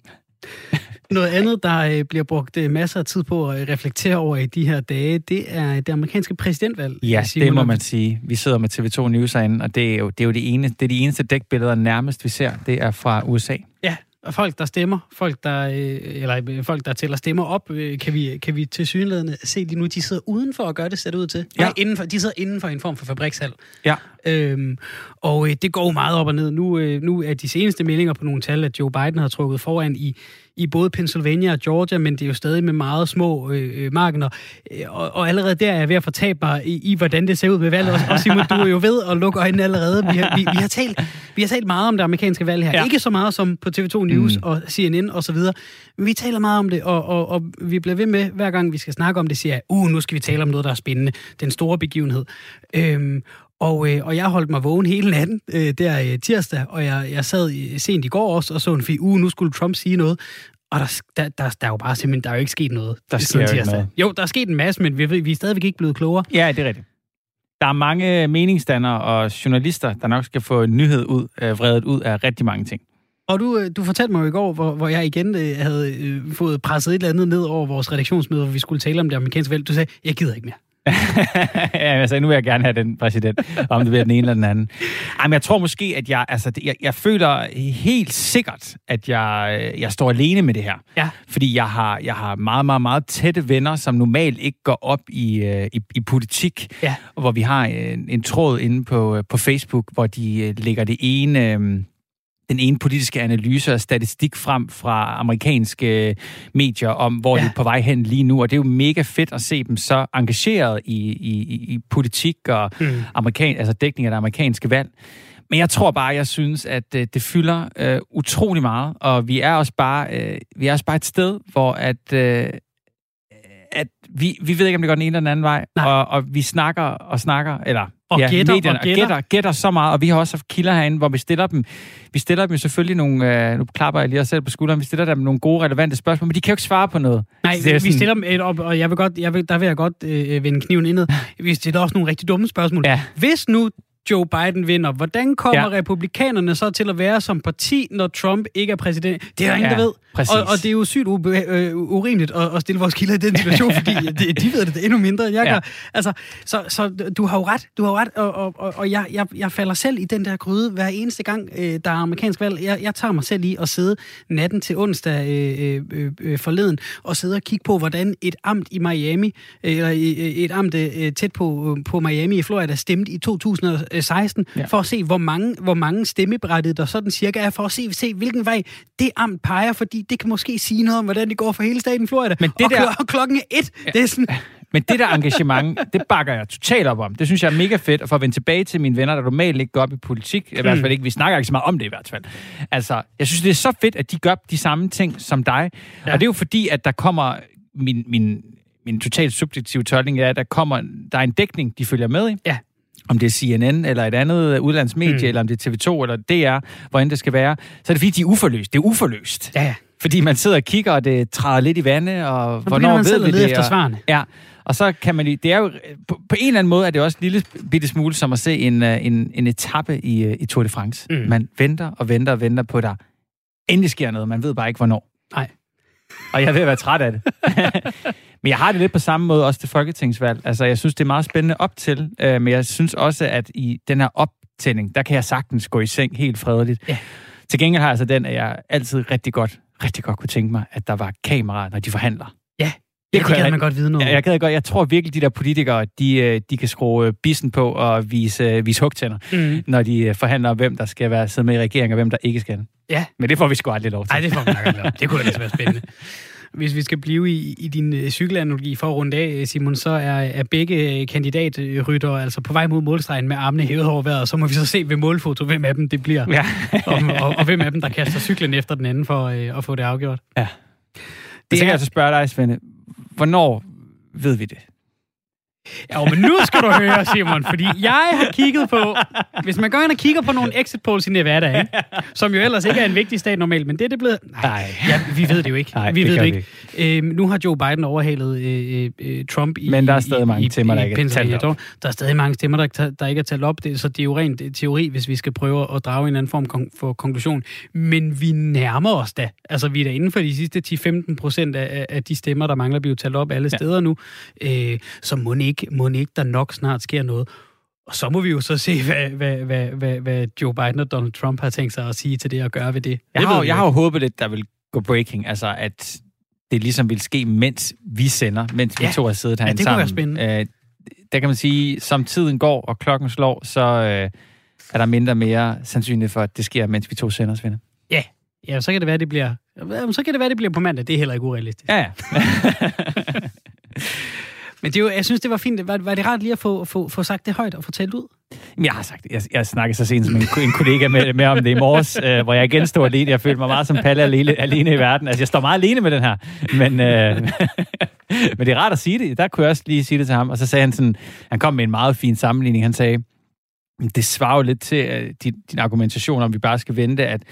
Noget andet, der øh, bliver brugt øh, masser af tid på at reflektere over i de her dage, det er det amerikanske præsidentvalg. Ja, Simon. det må man sige. Vi sidder med TV2 News herinde, og det er jo det, er jo det, ene, det er de eneste dækbilleder nærmest, vi ser. Det er fra USA. Ja, og folk, der stemmer, folk, der, øh, eller øh, folk, der tæller stemmer op, øh, kan vi, kan vi til synligheden se lige nu, de sidder udenfor og gør det, ser det ud til. Ja. Nej, indenfor, de sidder inden for en form for fabrikshal. Ja. Øhm, og øh, det går meget op og ned. Nu, øh, nu er de seneste meldinger på nogle tal, at Joe Biden har trukket foran i, i både Pennsylvania og Georgia, men det er jo stadig med meget små øh, øh markener. Og, og allerede der er jeg ved at fortabe mig i, i, hvordan det ser ud med valget. Og, og Simon, du er jo ved at lukke øjnene allerede. Vi har, vi, vi har, talt, vi har talt meget om det amerikanske valg her. Ja. Ikke så meget som på TV2 News mm. og CNN og så videre. Men vi taler meget om det, og, og, og vi bliver ved med, hver gang vi skal snakke om det, siger jeg, uh, nu skal vi tale om noget, der er spændende. Den store begivenhed. Øhm, og, øh, og jeg holdt mig vågen hele natten øh, der øh, tirsdag, og jeg, jeg sad sent i går også og så en uge, nu skulle Trump sige noget. Og der, der, der, der er jo bare simpelthen, der er jo ikke sket noget. Der sker jo ikke noget. Jo, der er sket en masse, men vi, vi er stadigvæk ikke blevet klogere. Ja, det er rigtigt. Der er mange meningsdannere og journalister, der nok skal få en nyhed ud, øh, vredet ud af rigtig mange ting. Og du, øh, du fortalte mig jo i går, hvor, hvor jeg igen øh, havde øh, fået presset et eller andet ned over vores redaktionsmøde, hvor vi skulle tale om det amerikanske valg. Du sagde, jeg gider ikke mere. [LAUGHS] ja, altså, nu vil jeg gerne have den præsident, om det bliver den ene eller den anden. Jamen, jeg tror måske, at jeg, altså, jeg, jeg føler helt sikkert, at jeg, jeg står alene med det her. Ja. Fordi jeg har, jeg har meget, meget, meget tætte venner, som normalt ikke går op i, øh, i, i politik. Ja. Hvor vi har en, en tråd inde på, på Facebook, hvor de øh, lægger det ene den ene politiske analyse og statistik frem fra amerikanske medier om, hvor ja. det er på vej hen lige nu. Og det er jo mega fedt at se dem så engageret i, i, i politik og mm. amerikan, altså dækning af det amerikanske valg. Men jeg tror bare, jeg synes, at øh, det fylder øh, utrolig meget, og vi er også bare, øh, vi er også bare et sted, hvor at, øh, at vi, vi ved ikke, om det går den ene eller den anden vej, og, og vi snakker og snakker, eller og ja, gætter, medierne, og gætter. gætter. gætter så meget, og vi har også haft kilder herinde, hvor vi stiller dem, vi stiller dem selvfølgelig nogle, øh, nu klapper jeg lige os selv på skulderen, vi stiller dem nogle gode, relevante spørgsmål, men de kan jo ikke svare på noget. Nej, vi, sådan... vi stiller dem et op, og jeg vil godt, jeg vil, der vil jeg godt øh, vende kniven indad. Vi stiller også nogle rigtig dumme spørgsmål. Ja. Hvis nu Joe Biden vinder, hvordan kommer ja. republikanerne så til at være som parti, når Trump ikke er præsident? Det er der ingen, ja, der ved. Og, og det er jo sygt ube, øh, urimeligt at, at stille vores kilder i den situation, [LAUGHS] fordi de, de ved det endnu mindre, end jeg ja. gør. Altså, så, så du har jo ret, du har jo ret, og, og, og, og jeg, jeg, jeg falder selv i den der gryde hver eneste gang, øh, der er amerikansk valg. Jeg, jeg tager mig selv i at sidde natten til onsdag øh, øh, øh, forleden og sidde og kigge på, hvordan et amt i Miami, øh, eller øh, et amt øh, tæt på, på Miami i Florida, stemte i 2016, ja. for at se, hvor mange, hvor mange stemmeberettigede der sådan cirka er, for at se, se hvilken vej det amt peger, fordi det kan måske sige noget om, hvordan det går for hele staten Florida. Men det og, der... og klokken er et. Ja. Det er sådan... [LAUGHS] Men det der engagement, det bakker jeg totalt op om. Det synes jeg er mega fedt. Og for at vende tilbage til mine venner, der normalt ikke går op i politik, i hvert fald mm. ikke, vi snakker ikke så meget om det i hvert fald. Altså, jeg synes, det er så fedt, at de gør de samme ting som dig. Ja. Og det er jo fordi, at der kommer min, min, min totalt subjektive tolkning er, at der kommer, der er en dækning, de følger med i. Ja om det er CNN eller et andet udlandsmedie, mm. eller om det er TV2 eller DR, hvordan det skal være, så er det fordi, de er uforløst. Det er uforløst. Ja. Fordi man sidder og kigger, og det træder lidt i vandet, og så hvornår man ved vi det? efter svarene. Ja, og så kan man det er jo, på, på en eller anden måde er det også en lille bitte smule som at se en, øh, en, en etape i, øh, i Tour de France. Mm. Man venter og venter og venter på, at der endelig sker noget. Man ved bare ikke, hvornår. Nej. Og jeg er ved at være træt af det. [LAUGHS] men jeg har det lidt på samme måde også til folketingsvalg. Altså, jeg synes, det er meget spændende op til, øh, men jeg synes også, at i den her optænding, der kan jeg sagtens gå i seng helt fredeligt. Ja. Til gengæld har jeg altså den, at jeg altid rigtig godt rigtig godt kunne tænke mig, at der var kameraer, når de forhandler. Ja, det, ja, det kan man godt vide noget ja, jeg, kan godt, jeg tror virkelig, de der politikere, de, øh, de kan skrue øh, bissen på og vise, øh, vise hugtænder, mm. når de forhandler om, hvem der skal være sidde med i regeringen, og hvem der ikke skal. Ja. Men det får vi sgu aldrig lov til. Nej, det får vi aldrig lov Det kunne da være spændende. Hvis vi skal blive i, i din cykelanalogi for at runde af, Simon, så er, er begge kandidatrytter altså på vej mod målstregen med armene hævet over vejret, så må vi så se ved målfoto, hvem af dem det bliver. Ja. og, og, og hvem af dem, der kaster cyklen efter den anden for øh, at få det afgjort. Ja. Det så kan er... jeg så spørge dig, Svende, hvornår ved vi det? Ja, men nu skal du høre, Simon, fordi jeg har kigget på, hvis man går ind og kigger på nogle exit polls i Nevada, ikke? som jo ellers ikke er en vigtig stat normalt, men det er det blevet... Nej, ja, vi ved det jo ikke. Nej, vi det ved det ikke. ikke. Øhm, nu har Joe Biden overhalet øh, øh, Trump i Men der er stadig i, mange stemmer, der ikke er talt op. Der er stadig mange stemmer, der, der ikke er talt op, det, så det er jo rent teori, hvis vi skal prøve at drage en anden form kon- for konklusion. Men vi nærmer os da. Altså, vi er da inden for de sidste 10-15 procent af, af de stemmer, der mangler at blive talt op alle ja. steder nu. Øh, så må ikke, må ikke der nok snart sker noget. Og så må vi jo så se, [LAUGHS] hvad, hvad, hvad, hvad, hvad Joe Biden og Donald Trump har tænkt sig at sige til det og gøre ved det. Jeg det har, vi jeg har jo håbet lidt, der vil gå breaking, altså at det ligesom vil ske, mens vi sender, mens vi Ja. to har siddet Ja, herinde det kunne være sammen. spændende. Øh, der kan man sige, som tiden går, og klokken slår, så øh, er der mindre og mere sandsynligt for, at det sker, mens vi to sender, Svende. Ja, ja, så kan det være, det bliver... Så kan det være, det bliver på mandag. Det er heller ikke urealistisk. Ja, ja. [LAUGHS] Men det er jo, jeg synes, det var fint. Var, var det rart lige at få, få, få sagt det højt og få talt ud? Jamen, jeg har sagt, jeg, jeg snakkede så sent som en, en kollega med, med om det i morges, [LAUGHS] øh, hvor jeg igen stod alene. Jeg følte mig meget som Palle alene, alene i verden. Altså, jeg står meget alene med den her. Men, øh, [LAUGHS] men det er rart at sige det. Der kunne jeg også lige sige det til ham. Og så sagde han sådan, han kom med en meget fin sammenligning. Han sagde, det svarer jo lidt til uh, din, din argumentation, om vi bare skal vente, at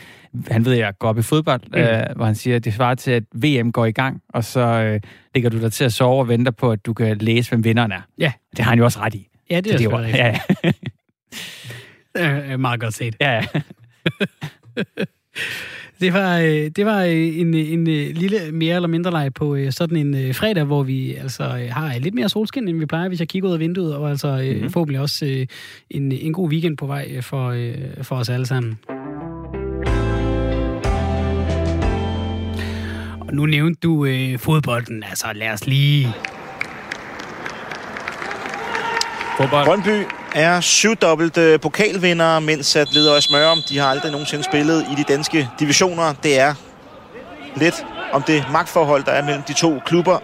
han ved, at jeg går op i fodbold, mm. uh, hvor han siger, at det svarer til, at VM går i gang, og så uh, ligger du der til at sove og venter på, at du kan læse, hvem vinderen er. Ja. Det har han jo også ret i. Ja, det er, det jo- rigtigt. ja, ja. [LAUGHS] Ja. Øh, meget godt set. ja, ja. [LAUGHS] Det var, øh, det var øh, en, en øh, lille mere eller mindre leg på sådan en fredag, hvor vi altså har lidt mere solskin, end vi plejer, hvis jeg kigger ud af vinduet, og altså mm-hmm. forhåbentlig også en, en god weekend på vej for, for os alle sammen. Og nu nævnte du øh, fodbolden, altså lad os lige... Fodbold. Brøndby er syvdobbelt øh, pokalvindere, mens at Ledøje Smørum, de har aldrig nogensinde spillet i de danske divisioner. Det er lidt om det magtforhold, der er mellem de to klubber.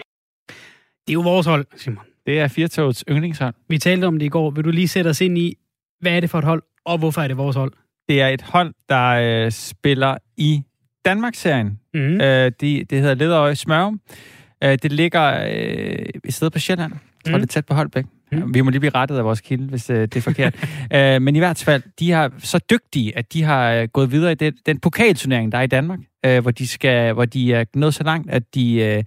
Det er jo vores hold, Simon. Det er Firtogets yndlingshold. Vi talte om det i går. Vil du lige sætte os ind i, hvad er det for et hold, og hvorfor er det vores hold? Det er et hold, der øh, spiller i Danmarksserien. Mm. Øh, de, det hedder Lederøje Smørum. Øh, det ligger øh, et sted på Sjælland. Jeg tror, Mm. det er tæt på Holbæk. Mm. Vi må lige blive rettet af vores kilde, hvis øh, det er forkert. [LAUGHS] øh, men i hvert fald, de er så dygtige, at de har øh, gået videre i den, den pokalturnering, der er i Danmark, øh, hvor, de skal, hvor de er nået så langt, at de øh,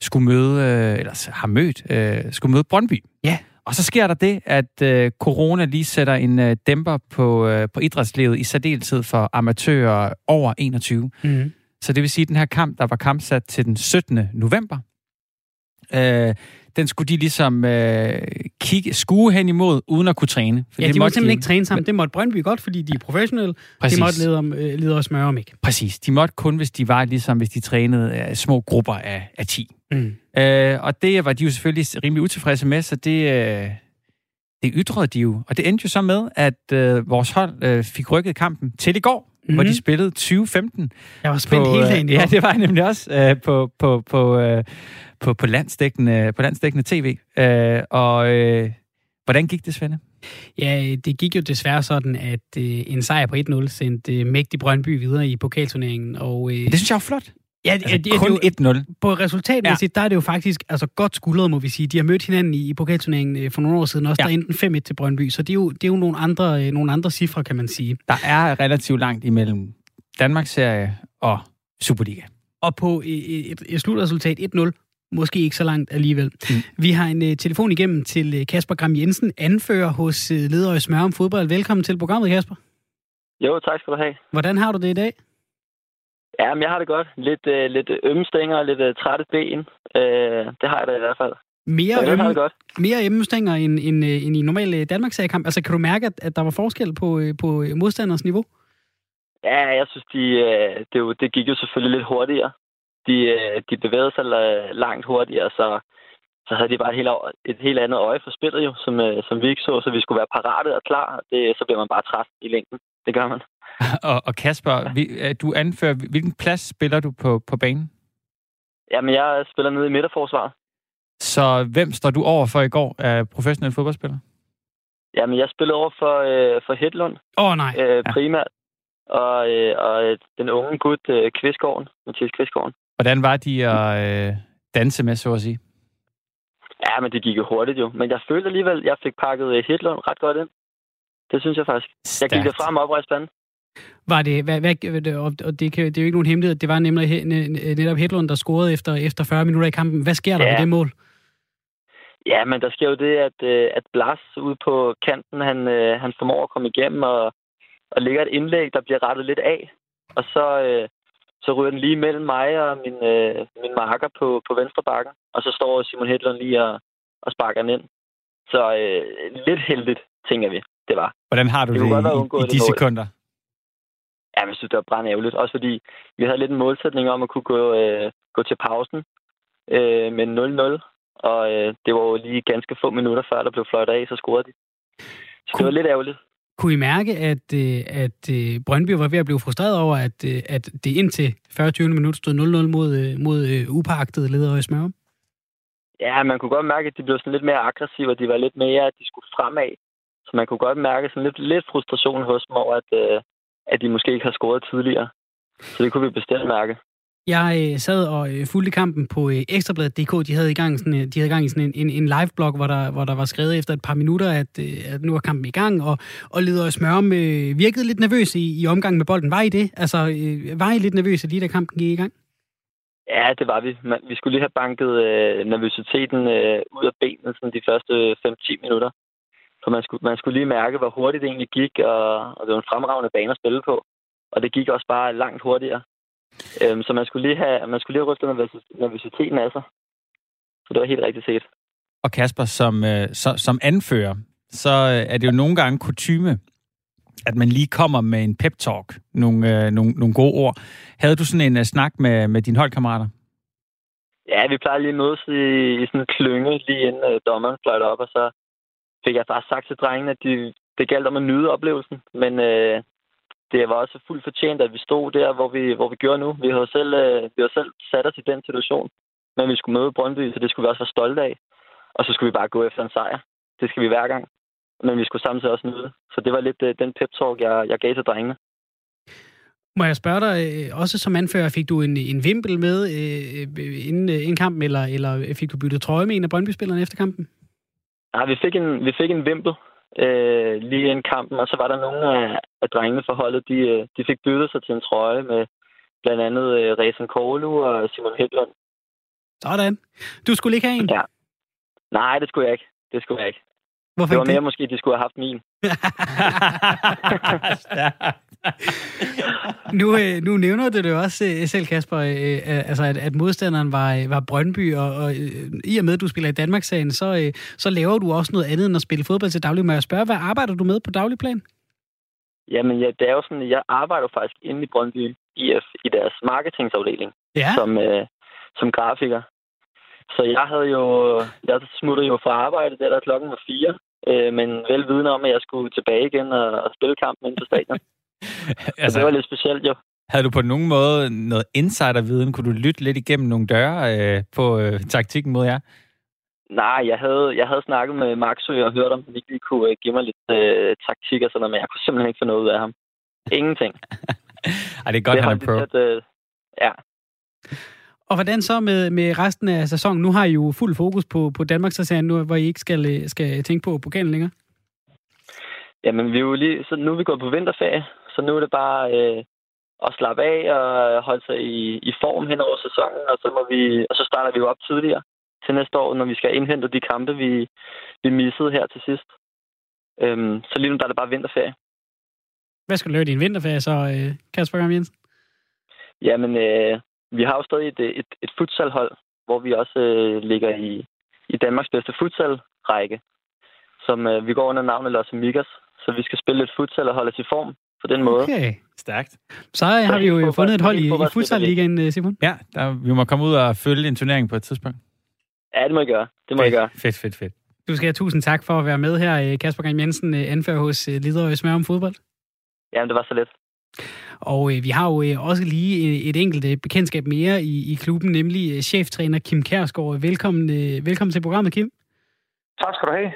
skulle møde, øh, eller har mødt, øh, skulle møde Brøndby. Ja. Og så sker der det, at øh, corona lige sætter en øh, dæmper på, øh, på idrætslivet, i særdeleshed for amatører over 21. Mm. Så det vil sige, at den her kamp, der var kampsat til den 17. november, øh, den skulle de ligesom øh, kigge, skue hen imod, uden at kunne træne. For Ja, det de måtte simpelthen ikke træne sammen. Det måtte Brøndby godt, fordi de er professionelle. Præcis. Det måtte lede, om, øh, lede os om ikke. Præcis. De måtte kun, hvis de var ligesom, hvis de trænede øh, små grupper af, af 10. Mm. Øh, og det var de jo selvfølgelig rimelig utilfredse med, så det, øh, det ytrede de jo. Og det endte jo så med, at øh, vores hold øh, fik rykket kampen til i går, mm-hmm. hvor Mhm. de spillede 2015. Jeg var spændt på, hele øh, dagen. Ja, det var jeg nemlig også øh, på, på, på, øh, på, på, landsdækkende, på landsdækkende tv. Øh, og øh, hvordan gik det, Svende? Ja, det gik jo desværre sådan, at øh, en sejr på 1-0 sendte øh, mægtig Brøndby videre i pokalturneringen. Og, øh, Det synes jeg var flot. Ja, Altså, ja, det, kun det, er jo- 1-0. på resultatmæssigt, ja. der er det jo faktisk altså, godt skuldret, må vi sige. De har mødt hinanden i, i pokalturneringen øh, for nogle år siden, også Ja. der er enten 5-1 til Brøndby, så det er jo, det er jo nogle, andre, øh, nogle andre cifre, kan man sige. Der er relativt langt imellem Danmarks serie og Superliga. Og på øh, et, et slutresultat 1-0, måske ikke så langt alligevel. Mm. Vi har en uh, telefon igennem til uh, Kasper Gram Jensen, anfører hos uh, Ledøje Smør om fodbold. Velkommen til programmet, Kasper. Jo, tak skal du have. Hvordan har du det i dag? Ja, men jeg har det godt. Lidt, øh, lidt ømme stænger og lidt øh, trætte ben. Øh, det har jeg da i hvert fald. Mere, har ømme, det godt. mere emmestænger end, end, øh, end i normal øh, danmarks kamp Altså, kan du mærke, at, at der var forskel på, øh, på modstanders niveau? Ja, jeg synes, de, det, jo- det gik jo selvfølgelig lidt hurtigere. De, de bevægede sig la- langt hurtigere, så, så havde de bare et helt, et helt andet øje for spillet, jo, som, som vi ikke så. Så vi skulle være parate og klar. Det, så bliver man bare træt i længden. Det gør man. [LAUGHS] og, og Kasper, vi, øh, du anfører, hvilken plads spiller du på, på banen? Jamen, jeg spiller nede i midterforsvaret. Så hvem står du over for i går af professionelle fodboldspillere? Jamen, jeg spillede over for, øh, for Hedlund Åh, oh, nej. øh, primært. Og, øh, og øh, den unge gut, øh, Kvistgården, Mathias Kvistgården. Hvordan var de at øh, danse med, så at sige? Ja, men det gik jo hurtigt jo. Men jeg følte alligevel, at jeg fik pakket Hitlund ret godt ind. Det synes jeg faktisk. Stærkt. Jeg gik derfra med oprejsbanden. Var det, hvad, hvad, og det, kan, det er jo ikke nogen hemmelighed, det var nemlig netop Hedlund, der scorede efter, efter 40 minutter i kampen. Hvad sker der ja. ved det mål? Ja, men der sker jo det, at, øh, at Blas ude på kanten, han, øh, han formår at komme igennem og, og lægger et indlæg, der bliver rettet lidt af. Og så, øh, så ryger den lige mellem mig og min, min marker på, på venstre bakken. Og så står Simon Hedlund lige og, og sparker den ind. Så øh, lidt heldigt, tænker vi, det var. Hvordan har du det, det i, i de sekunder? Ja, jeg synes, det var brændt ærgerligt. Også fordi vi havde lidt en målsætning om at kunne gå, øh, gå til pausen øh, med 0-0. Og øh, det var jo lige ganske få minutter før, der blev fløjt af, så scorede de. Så kunne, det var lidt ærgerligt. Kunne I mærke, at, øh, at øh, Brøndby var ved at blive frustreret over, at, øh, at det indtil 40-20 minutter stod 0-0 mod, mod upagtede ledere i Smørum? Ja, man kunne godt mærke, at de blev sådan lidt mere aggressive, og de var lidt mere, at de skulle fremad. Så man kunne godt mærke sådan lidt, lidt frustration hos dem over, at, at de måske ikke har scoret tidligere. Så det kunne vi bestemt mærke. Jeg øh, sad og øh, fulgte kampen på øh, Ekstrabladet.dk. De havde i gang, sådan, øh, de havde i gang sådan en, en, en live-blog, hvor der, hvor der var skrevet efter et par minutter, at, øh, at nu er kampen i gang, og, og Leder Smørum øh, virkede lidt nervøs i, i omgangen med bolden. Var I det? Altså, øh, var I lidt nervøse lige da kampen gik i gang? Ja, det var vi. Vi skulle lige have banket øh, nervøsiteten øh, ud af benene sådan de første 5-10 minutter. For man skulle, man skulle lige mærke, hvor hurtigt det egentlig gik, og, og det var en fremragende bane at spille på. Og det gik også bare langt hurtigere. Øhm, så man skulle lige have, man skulle lige have rystet nervøsiteten af sig. Så det var helt rigtigt set. Og Kasper, som, øh, så, som anfører, så øh, er det jo nogle gange kutyme, at man lige kommer med en pep-talk, nogle, øh, nogle, nogle gode ord. Havde du sådan en uh, snak med, med dine holdkammerater? Ja, vi plejer lige at mødes i, i sådan en klynge, lige inden uh, dommeren fløjter op, og så fik jeg faktisk sagt til drengene, at de, det galt om at nyde oplevelsen. Men øh, det var også fuldt fortjent, at vi stod der, hvor vi, hvor vi gjorde nu. Vi har selv, øh, vi har selv sat os i den situation, men vi skulle møde Brøndby, så det skulle vi også være stolte af. Og så skulle vi bare gå efter en sejr. Det skal vi hver gang. Men vi skulle samtidig også nyde. Så det var lidt øh, den pep-talk, jeg, jeg gav til drengene. Må jeg spørge dig, øh, også som anfører, fik du en, en vimpel med øh, øh inden, øh, inden kampen, eller, eller fik du byttet trøje med en af Brøndby-spillerne efter kampen? Nej, vi fik en, vi fik en vimpel, øh, lige en kampen, og så var der nogle af, af drengene for holdet, de, øh, de fik byttet sig til en trøje med blandt andet øh, Resen Kolu og Simon Hedlund. Sådan. Du skulle ikke have en? Ja. Nej, det skulle jeg ikke. Det skulle jeg ikke. Hvorfor det var mere det? måske, at de skulle have haft min. [LAUGHS] nu, øh, nu nævner du det jo også øh, selv, Kasper, øh, altså at, at modstanderen var, var Brøndby, og, og i og med, at du spiller i Danmarkssagen, så, så laver du også noget andet end at spille fodbold til daglig. Må jeg spørge, hvad arbejder du med på daglig plan? Jamen, ja, det er jo sådan, at jeg arbejder faktisk inde i Brøndby IF i deres marketingsafdeling ja. som, øh, som grafiker. Så jeg havde jo, jeg smuttede jo fra arbejde, der, der klokken var fire, øh, men vel vidne om, at jeg skulle tilbage igen og, og spille kampen ind på stadion. [LAUGHS] altså, det var lidt specielt jo. Havde du på nogen måde noget insiderviden? Kunne du lytte lidt igennem nogle døre øh, på øh, taktikken mod jer? Nej, jeg havde, jeg havde snakket med Maxø og hørt, om han ikke kunne øh, give mig lidt øh, taktik og sådan noget, men jeg kunne simpelthen ikke få noget ud af ham. Ingenting. [LAUGHS] Ej, det er godt, det han er pro. At, øh, ja. Og hvordan så med, med resten af sæsonen? Nu har I jo fuld fokus på, på Danmarks nu, hvor I ikke skal, skal tænke på pokalen længere. Jamen, vi er jo lige, så nu er vi gået på vinterferie, så nu er det bare øh, at slappe af og holde sig i, i form hen over sæsonen, og så, må vi, og så starter vi jo op tidligere til næste år, når vi skal indhente de kampe, vi, vi missede her til sidst. Øhm, så lige nu der er det bare vinterferie. Hvad skal du lave i din vinterferie så, øh, Kasper Gamm Jensen? Jamen, øh, vi har jo stadig et, et, et futsalhold, hvor vi også øh, ligger i, i Danmarks bedste futsalrække, som øh, vi går under navnet Los Amigas. Så vi skal spille et futsal og holde os i form på den måde. Okay, stærkt. Så har vi jo fundet et hold i, i futsal-ligaen, øh, Simon. Ja, der, vi må komme ud og følge en turnering på et tidspunkt. Ja, det må jeg gøre. Det må fedt, jeg gøre. Fedt, fedt, fedt. Du skal have tusind tak for at være med her, øh, Kasper Gang Jensen, øh, anfører hos Liderøj Smør om fodbold. Jamen, det var så let. Og øh, vi har jo øh, også lige et enkelt øh, bekendtskab mere i, i klubben, nemlig øh, cheftræner Kim Kærsgaard. Velkommen, øh, velkommen til programmet, Kim. Tak skal du have.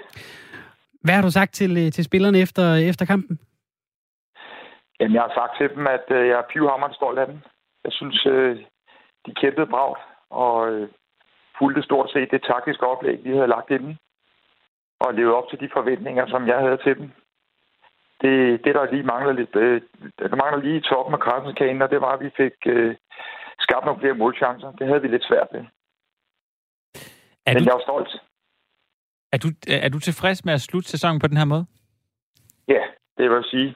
Hvad har du sagt til, øh, til spillerne efter, efter kampen? Jamen, jeg har sagt til dem, at øh, jeg er pivhammerende stolt af dem. Jeg synes, øh, de kæmpede bragt, og øh, fulgte stort set det taktiske oplæg, vi havde lagt inden, og levede op til de forventninger, som jeg havde til dem. Det, det der lige mangler lidt, øh, der mangler lige toppen af krassenskagen, og det var, at vi fik øh, skabt nogle flere målchancer. Det havde vi lidt svært ved. Er Men du, jeg er stolt. Er du, er du tilfreds med at slutte sæsonen på den her måde? Ja, det vil jeg sige.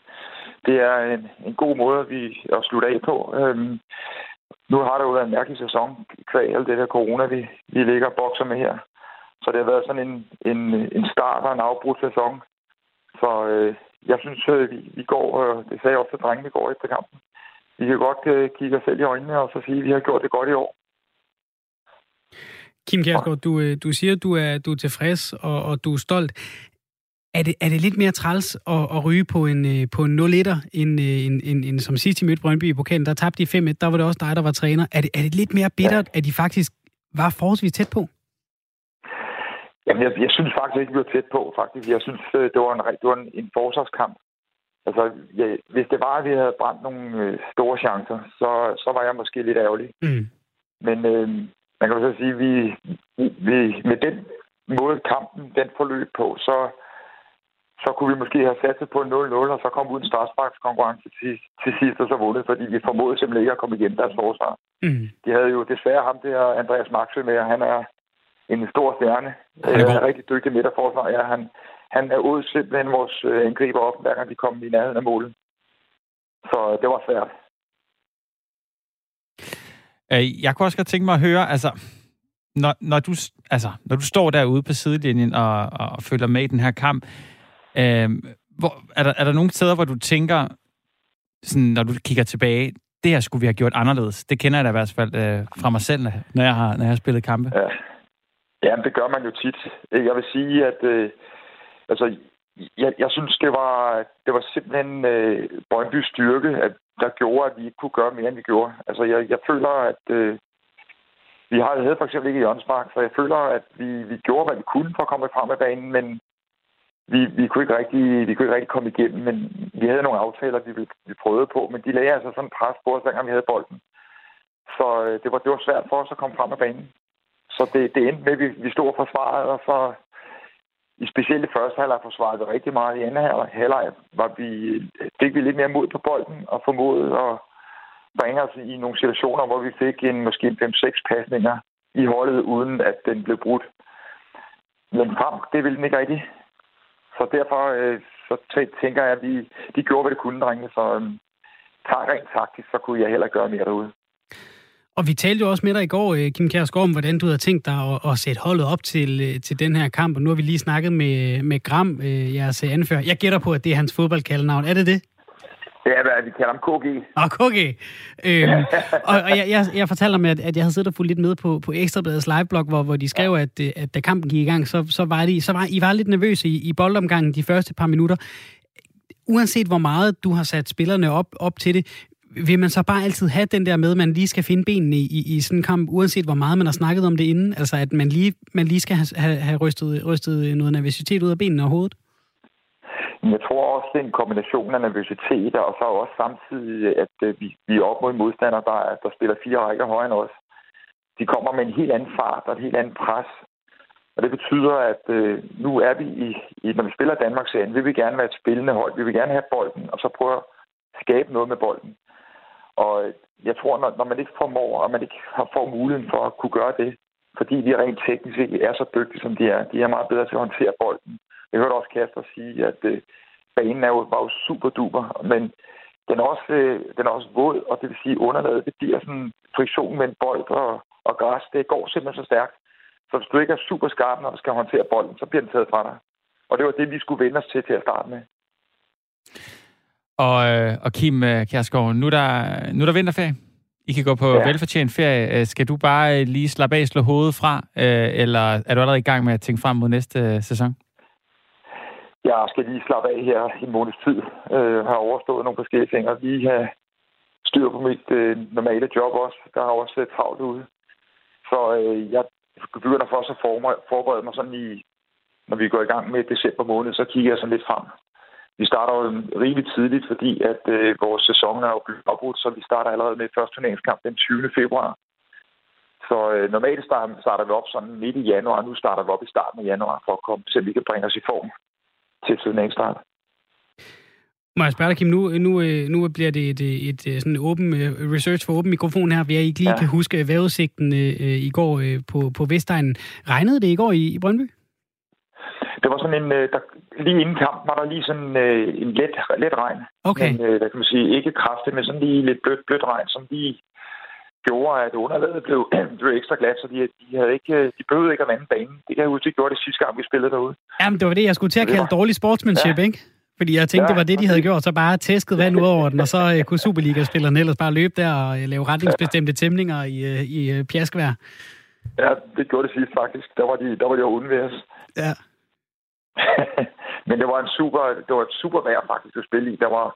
Det er en, en god måde vi, at slutte af på. Øhm, nu har det jo været en mærkelig sæson, kvæg alt det der corona, vi, vi ligger og bokser med her. Så det har været sådan en, en, en start og en afbrudt sæson. Så øh, jeg synes, øh, vi, vi går, øh, det sagde jeg også drengene, vi går efter kampen. Vi kan godt øh, kigge os selv i øjnene og så sige, at vi har gjort det godt i år. Kim Kjærsgaard, du, du siger, at du er, du er tilfreds og, og du er stolt. Er det, er det lidt mere træls at, at ryge på en, på en 0-1'er, end, end, end, end som sidst i mødte Brøndby i pokalen? Der tabte de 5-1, der var det også dig, der var træner. Er det, er det lidt mere bittert, at de faktisk var forholdsvis tæt på? Jamen, jeg, jeg synes faktisk ikke, vi var tæt på, faktisk. Jeg synes, det var en, det var en, en forsvarskamp. Altså, ja, hvis det var, at vi havde brændt nogle øh, store chancer, så, så var jeg måske lidt ærgerlig. Mm. Men øh, man kan jo så sige, at vi, vi, med den måde kampen den forløb på, så, så kunne vi måske have sat det på 0-0, og så komme ud en konkurrence til, til sidst, og så vundet, fordi vi formåede simpelthen ikke at komme igennem deres forsvar. Mm. De havde jo desværre ham der, Andreas Maxø med, og han er en stor stjerne. Han er, er rigtig dygtig midterforsvar. Ja, han, han er ude simpelthen vores øh, angriber op, hver gang de kom i nærheden af målet. Så det var svært. Øh, jeg kunne også godt tænke mig at høre, altså, når, når, du, altså, når du står derude på sidelinjen og, og følger med i den her kamp, øh, hvor, er, der, er der nogle steder, hvor du tænker, sådan, når du kigger tilbage, det her skulle vi have gjort anderledes? Det kender jeg da i hvert fald øh, fra mig selv, når jeg har, når jeg har spillet kampe. Ja ja, det gør man jo tit. Øh, jeg vil sige, at øh, altså, jeg, jeg synes, det var, det var simpelthen øh, Brøndby's styrke, at der gjorde, at vi ikke kunne gøre mere, end vi gjorde. Altså, jeg, jeg føler, at øh, vi havde for eksempel ikke Jørgensmark, så jeg føler, at vi, vi gjorde, hvad vi kunne for at komme frem af banen, men vi, vi, kunne ikke rigtig, vi kunne ikke rigtig komme igennem, men vi havde nogle aftaler, vi, vi prøvede på, men de lagde altså sådan pres på os, hver gang vi havde bolden. Så øh, det, var, det var svært for os at komme frem af banen. Så det, det endte med, at vi, vi stod og forsvarede, og så i specielt i første halvleg forsvarede vi rigtig meget. I anden halvleg var vi, fik vi lidt mere mod på bolden og formåede at bringe os i nogle situationer, hvor vi fik en måske 5-6 pasninger i holdet, uden at den blev brudt. Men frem, det ville den ikke rigtig. Så derfor øh, så tænker jeg, at vi, de gjorde, hvad de kunne, drenge. Så øh, rent taktisk, så kunne jeg heller gøre mere derude. Og vi talte jo også med dig i går, øh, Kim Kjærsgaard, om hvordan du havde tænkt dig at, at sætte holdet op til, øh, til den her kamp. Og nu har vi lige snakket med, med Gram, øh, jeres anfører. Jeg gætter på, at det er hans fodboldkaldenavn. Er det det? Ja, hvad vi kalder ham KG. Ah, KG. Øhm, [LAUGHS] og og jeg, jeg, jeg fortalte mig, at, at jeg havde siddet og fulgt lidt med på, på Ekstrabladets liveblog, hvor, hvor de skrev, at, at da kampen gik i gang, så, så var, de, så var I var lidt nervøse i, i boldomgangen de første par minutter. Uanset hvor meget du har sat spillerne op, op til det, vil man så bare altid have den der med, at man lige skal finde benene i, i, sådan en kamp, uanset hvor meget man har snakket om det inden? Altså at man lige, man lige skal have, have, rystet, rystet noget nervøsitet ud af benene og hovedet? Jeg tror også, det er en kombination af nervøsitet, og så også samtidig, at øh, vi, vi er op mod modstandere, der, der spiller fire rækker højere end os. De kommer med en helt anden fart og et helt andet pres. Og det betyder, at øh, nu er vi i, i, når vi spiller Danmarks serien, vil vi gerne være et spillende hold. Vi vil gerne have bolden, og så prøve at skabe noget med bolden. Og jeg tror, når, når man ikke formår, og man ikke har får muligheden for at kunne gøre det, fordi de rent teknisk ikke er så dygtige, som de er, de er meget bedre til at håndtere bolden. Jeg hørte også Kasper sige, at øh, banen er jo, var jo super duper, men den er, også, øh, den er også våd, og det vil sige, underlaget, det bliver sådan friktion med bold og, og græs. Det går simpelthen så stærkt. Så hvis du ikke er super skarp, når du skal håndtere bolden, så bliver den taget fra dig. Og det var det, vi skulle vende os til til at starte med. Og, øh, og Kim øh, Kjærsgaard, nu er der, nu er der vinterferie. I kan gå på ja. velfortjent ferie. Øh, skal du bare lige slappe af slå hovedet fra, eller er du allerede i gang med at tænke frem mod næste sæson? Jeg skal lige slappe af her i måneds tid. Jeg har overstået nogle forskellige ting, og lige have styr på mit normale job også. Der har også travlt ude. Så jeg begynder først at forberede mig sådan i, når vi går i gang med december måned, så kigger jeg sådan lidt frem. Vi starter jo rigeligt tidligt, fordi at øh, vores sæson er jo blevet opbrudt, så vi starter allerede med første turneringskamp den 20. februar. Så øh, normalt starter, starter vi op sådan midt i januar, nu starter vi op i starten af januar, for at komme, så vi kan bringe os i form til turneringsstart. Må jeg spørge dig, Kim, nu, nu, øh, nu bliver det et, et, et øh, sådan åben øh, research for åben mikrofon her, vi jeg ikke lige ja. kan huske vejrudsigten øh, i går øh, på, på Vestegnen. Regnede det i går i, i Brøndby? Det var sådan en, der, lige inden kampen var der lige sådan øh, en let, let regn. Okay. Men, øh, hvad kan man sige, ikke kraftigt, men sådan lige lidt blødt, blødt regn, som lige gjorde, at underlaget blev, [CLEARS THROAT] blev ekstra glat, så de, de, havde ikke, de behøvede ikke at vande banen. Det kan jeg huske, de gjorde det sidste gang, vi spillede derude. Jamen, det var det, jeg skulle til at kalde dårlig sportsmanship, ja. ikke? Fordi jeg tænkte, ja, det var det, de havde gjort, så bare tæsket vand ud over den, og så uh, kunne Superliga-spillerne ellers bare løbe der og lave retningsbestemte tæmninger i, uh, i uh, pjaskvær. Ja, det gjorde det sidst faktisk. Der var de, der var de jo os. Ja. [LAUGHS] Men det var en super, det var et super vejr faktisk at spille i. Der var,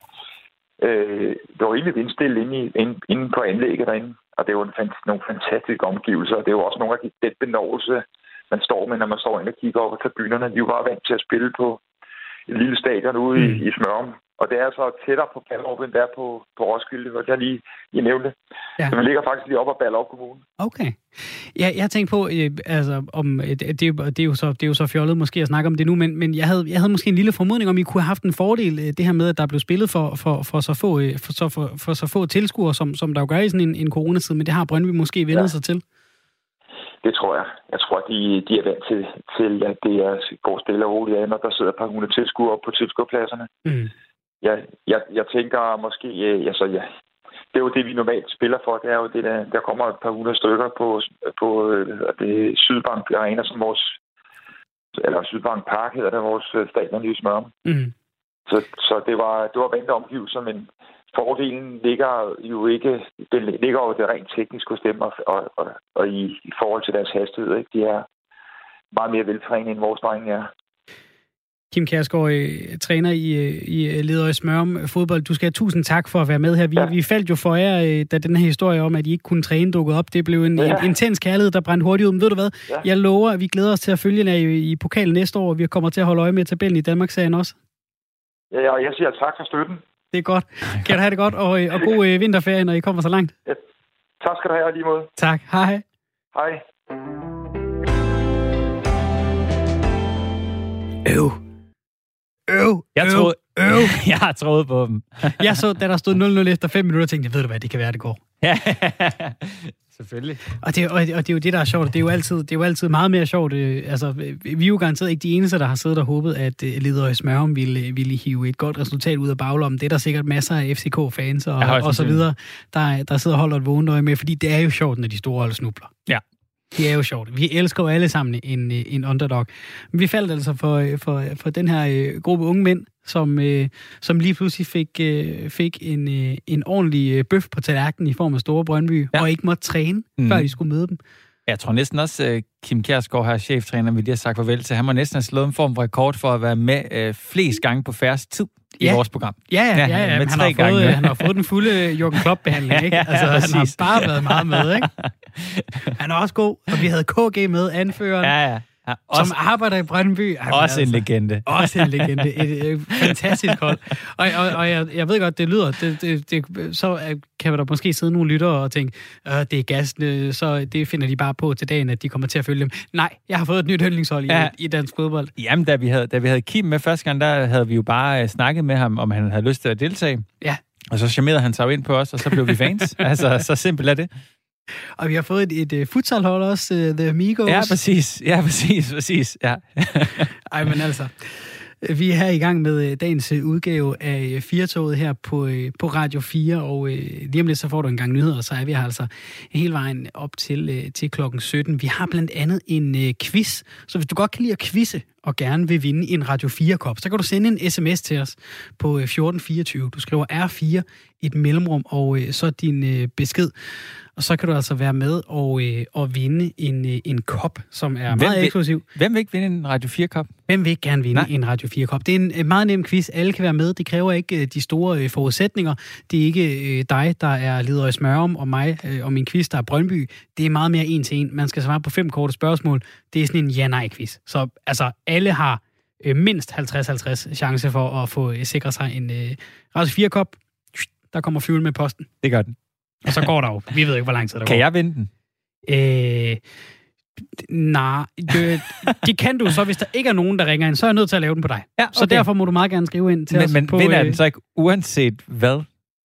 øh, det var egentlig vindstille inde, i, inde, inde på anlægget derinde. Og det var en, nogle fantastiske omgivelser. Det var også nogle af de, den benåelse, man står med, når man står ind og kigger op på tribunerne. De var vant til at spille på et lille stadion ude mm. i, i Smørum. Og det er så tættere på Ballerup, end der på, på Roskilde, hvor jeg lige I nævnte. Ja. Så man ligger faktisk lige op ad Ballerup Kommune. Okay. Ja, jeg har tænkt på, øh, altså, om, øh, det, det, er jo så, det er jo så fjollet måske at snakke om det nu, men, men jeg, havde, jeg havde måske en lille formodning om, I kunne have haft en fordel, øh, det her med, at der blev spillet for, for, for, så, få, øh, for, så, for, for så få tilskuere, som, som der jo gør i sådan en, en coronatid, men det har Brøndby måske vendt ja. sig til. Det tror jeg. Jeg tror, de, de er vant til, til, at det er, går stille og roligt af, når der sidder et par hundrede tilskuere på tilskuerpladserne. Mm. Jeg, jeg, jeg tænker måske, øh, altså ja, det er jo det, vi normalt spiller for. Det er jo det, der, der kommer et par hundrede stykker på, på øh, det Sydbank Arena, som vores, eller Sydbank Park hedder det, vores øh, stadion i Smørum. Mm. Så, så det var, det var vente omgivelser, men fordelen ligger jo ikke, det ligger jo det rent teknisk hos dem, og, og, og, og i, i forhold til deres hastighed. Ikke? De er meget mere veltrænet, end vores drenge er. Kim Kærsgaard, øh, træner i, øh, i øh, Ledøje Smørum fodbold. Du skal have tusind tak for at være med her. Vi, ja. vi faldt jo for jer, da den her historie om, at I ikke kunne træne dukkede op. Det blev en, ja. en intens kærlighed, der brændte hurtigt ud. Men ved du hvad? Ja. Jeg lover, at vi glæder os til at følge jer i, i pokalen næste år. Vi kommer til at holde øje med tabellen i Danmark-serien også. Ja, og jeg siger tak for støtten. Det er godt. Kan du have det godt, og, og god øh, vinterferie, når I kommer så langt. Ja. Tak skal du have, lige måde. Tak. Hej. Hej. Øv. Øv. Jeg øv, troede, øv. [LAUGHS] jeg har troet på dem. [LAUGHS] jeg så, da der stod 0-0 efter 5 minutter, tænkte jeg, ved du hvad, det kan være, det går. Ja, [LAUGHS] selvfølgelig. Og det, og, og det er jo det, der er sjovt. Det er jo altid, det er jo altid meget mere sjovt. Øh, altså, vi er jo garanteret ikke de eneste, der har siddet og håbet, at uh, Leder i Smørum ville, ville hive et godt resultat ud af baglommen. Det er der sikkert masser af FCK-fans og, ja, og så videre, der, der sidder og holder et vågent øje med, fordi det er jo sjovt, når de store hold snubler. Ja. Det er jo sjovt. Vi elsker jo alle sammen en, en underdog. Men vi faldt altså for, for, for den her øh, gruppe unge mænd, som, øh, som lige pludselig fik, øh, fik en, øh, en ordentlig øh, bøf på tallerkenen i form af Store Brøndby, ja. og ikke måtte træne, mm. før de skulle møde dem. Jeg tror næsten også, øh, Kim Kjærsgaard her, cheftræner, vi lige har sagt farvel til. Han må næsten have slået en form for rekord for at være med øh, flest gange på færrest tid i ja. vores program. Ja, ja, ja. ja, ja. Med han, har gange. fået, han har fået den fulde Jürgen Klopp-behandling. [LAUGHS] Ikke? Altså, ja, han har bare været meget med. Ikke? [LAUGHS] Han er også god, og vi havde KG med, anføreren. Ja, ja. Ja, også, som arbejder i Brøndby. Jamen, også altså, en legende. Også en legende. Et, et, et fantastisk hold. Og, og, og jeg, jeg ved godt, det lyder... Det, det, det, så kan der måske sidde nogle lyttere og tænke, øh, det er gas, så det finder de bare på til dagen, at de kommer til at følge dem. Nej, jeg har fået et nyt yndlingshold ja. i, i dansk fodbold. Jamen, da vi, havde, da vi havde Kim med første gang, der havde vi jo bare snakket med ham, om han havde lyst til at deltage. Ja. Og så charmerede han sig jo ind på os, og så blev vi fans. [LAUGHS] altså, så simpelt er det. Og vi har fået et, et, et futsalhold også, uh, The Amigos. Ja, præcis. Ja, præcis, præcis. Ja. [LAUGHS] Ej, men altså, vi er her i gang med øh, dagens øh, udgave af Firtoget her på, på Radio 4, og lige om lidt så får du en gang nyheder, og så er vi her altså hele vejen op til, til klokken 17. Vi har blandt andet en quiz, så hvis du godt kan lide at quizze og gerne vil vinde en Radio 4-kop, så kan du sende en sms til os på 1424. Du skriver R4, et mellemrum, og så din besked. Og så kan du altså være med og, øh, og vinde en, øh, en kop, som er hvem meget vil, eksklusiv. Hvem vil ikke vinde en Radio 4-kop? Hvem vil ikke gerne vinde Nej. en Radio 4-kop? Det er en meget nem quiz. Alle kan være med. Det kræver ikke øh, de store øh, forudsætninger. Det er ikke øh, dig, der er leder i Smørum, og mig øh, og min quiz, der er Brøndby. Det er meget mere en til en. Man skal svare på fem korte spørgsmål. Det er sådan en ja-nej-quiz. Så altså, alle har øh, mindst 50-50 chance for at få øh, sikre sig en øh, Radio 4-kop. Der kommer fuel med posten. Det gør den. Og så går der jo. Vi ved ikke, hvor lang tid der kan går. Kan jeg vinde den? Øh, Nej, det, det kan du så, hvis der ikke er nogen, der ringer ind. Så er jeg nødt til at lave den på dig. Ja, okay. Så derfor må du meget gerne skrive ind til men, os. Men på, vinder øh... den så ikke uanset hvad,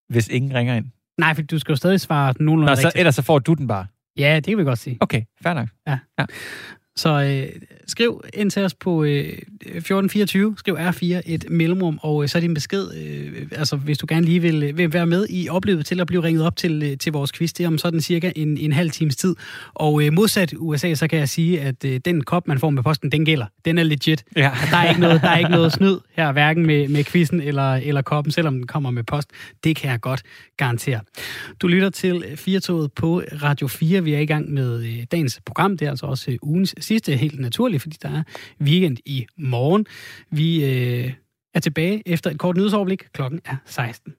hvis ingen ringer ind? Nej, for du skal jo stadig svare nogenlunde Nå, så, rigtigt. Ellers så får du den bare? Ja, det kan vi godt sige. Okay, fair nok. Ja. ja. Så øh, skriv ind til os på øh, 1424, skriv R4 et mellemrum, og øh, så er din besked, øh, altså hvis du gerne lige vil, øh, vil være med i oplevet til at blive ringet op til, øh, til vores quiz, det er om sådan cirka en, en halv times tid. Og øh, modsat USA, så kan jeg sige, at øh, den kop, man får med posten, den gælder. Den er legit. Ja. Der, er ikke noget, der er ikke noget snyd her, hverken med, med quizzen eller, eller koppen, selvom den kommer med post. Det kan jeg godt garantere. Du lytter til Firtoget på Radio 4. Vi er i gang med øh, dagens program. Det er altså også øh, ugens sidste helt naturligt, fordi der er weekend i morgen. Vi øh, er tilbage efter et kort nyhedsoverblik. Klokken er 16.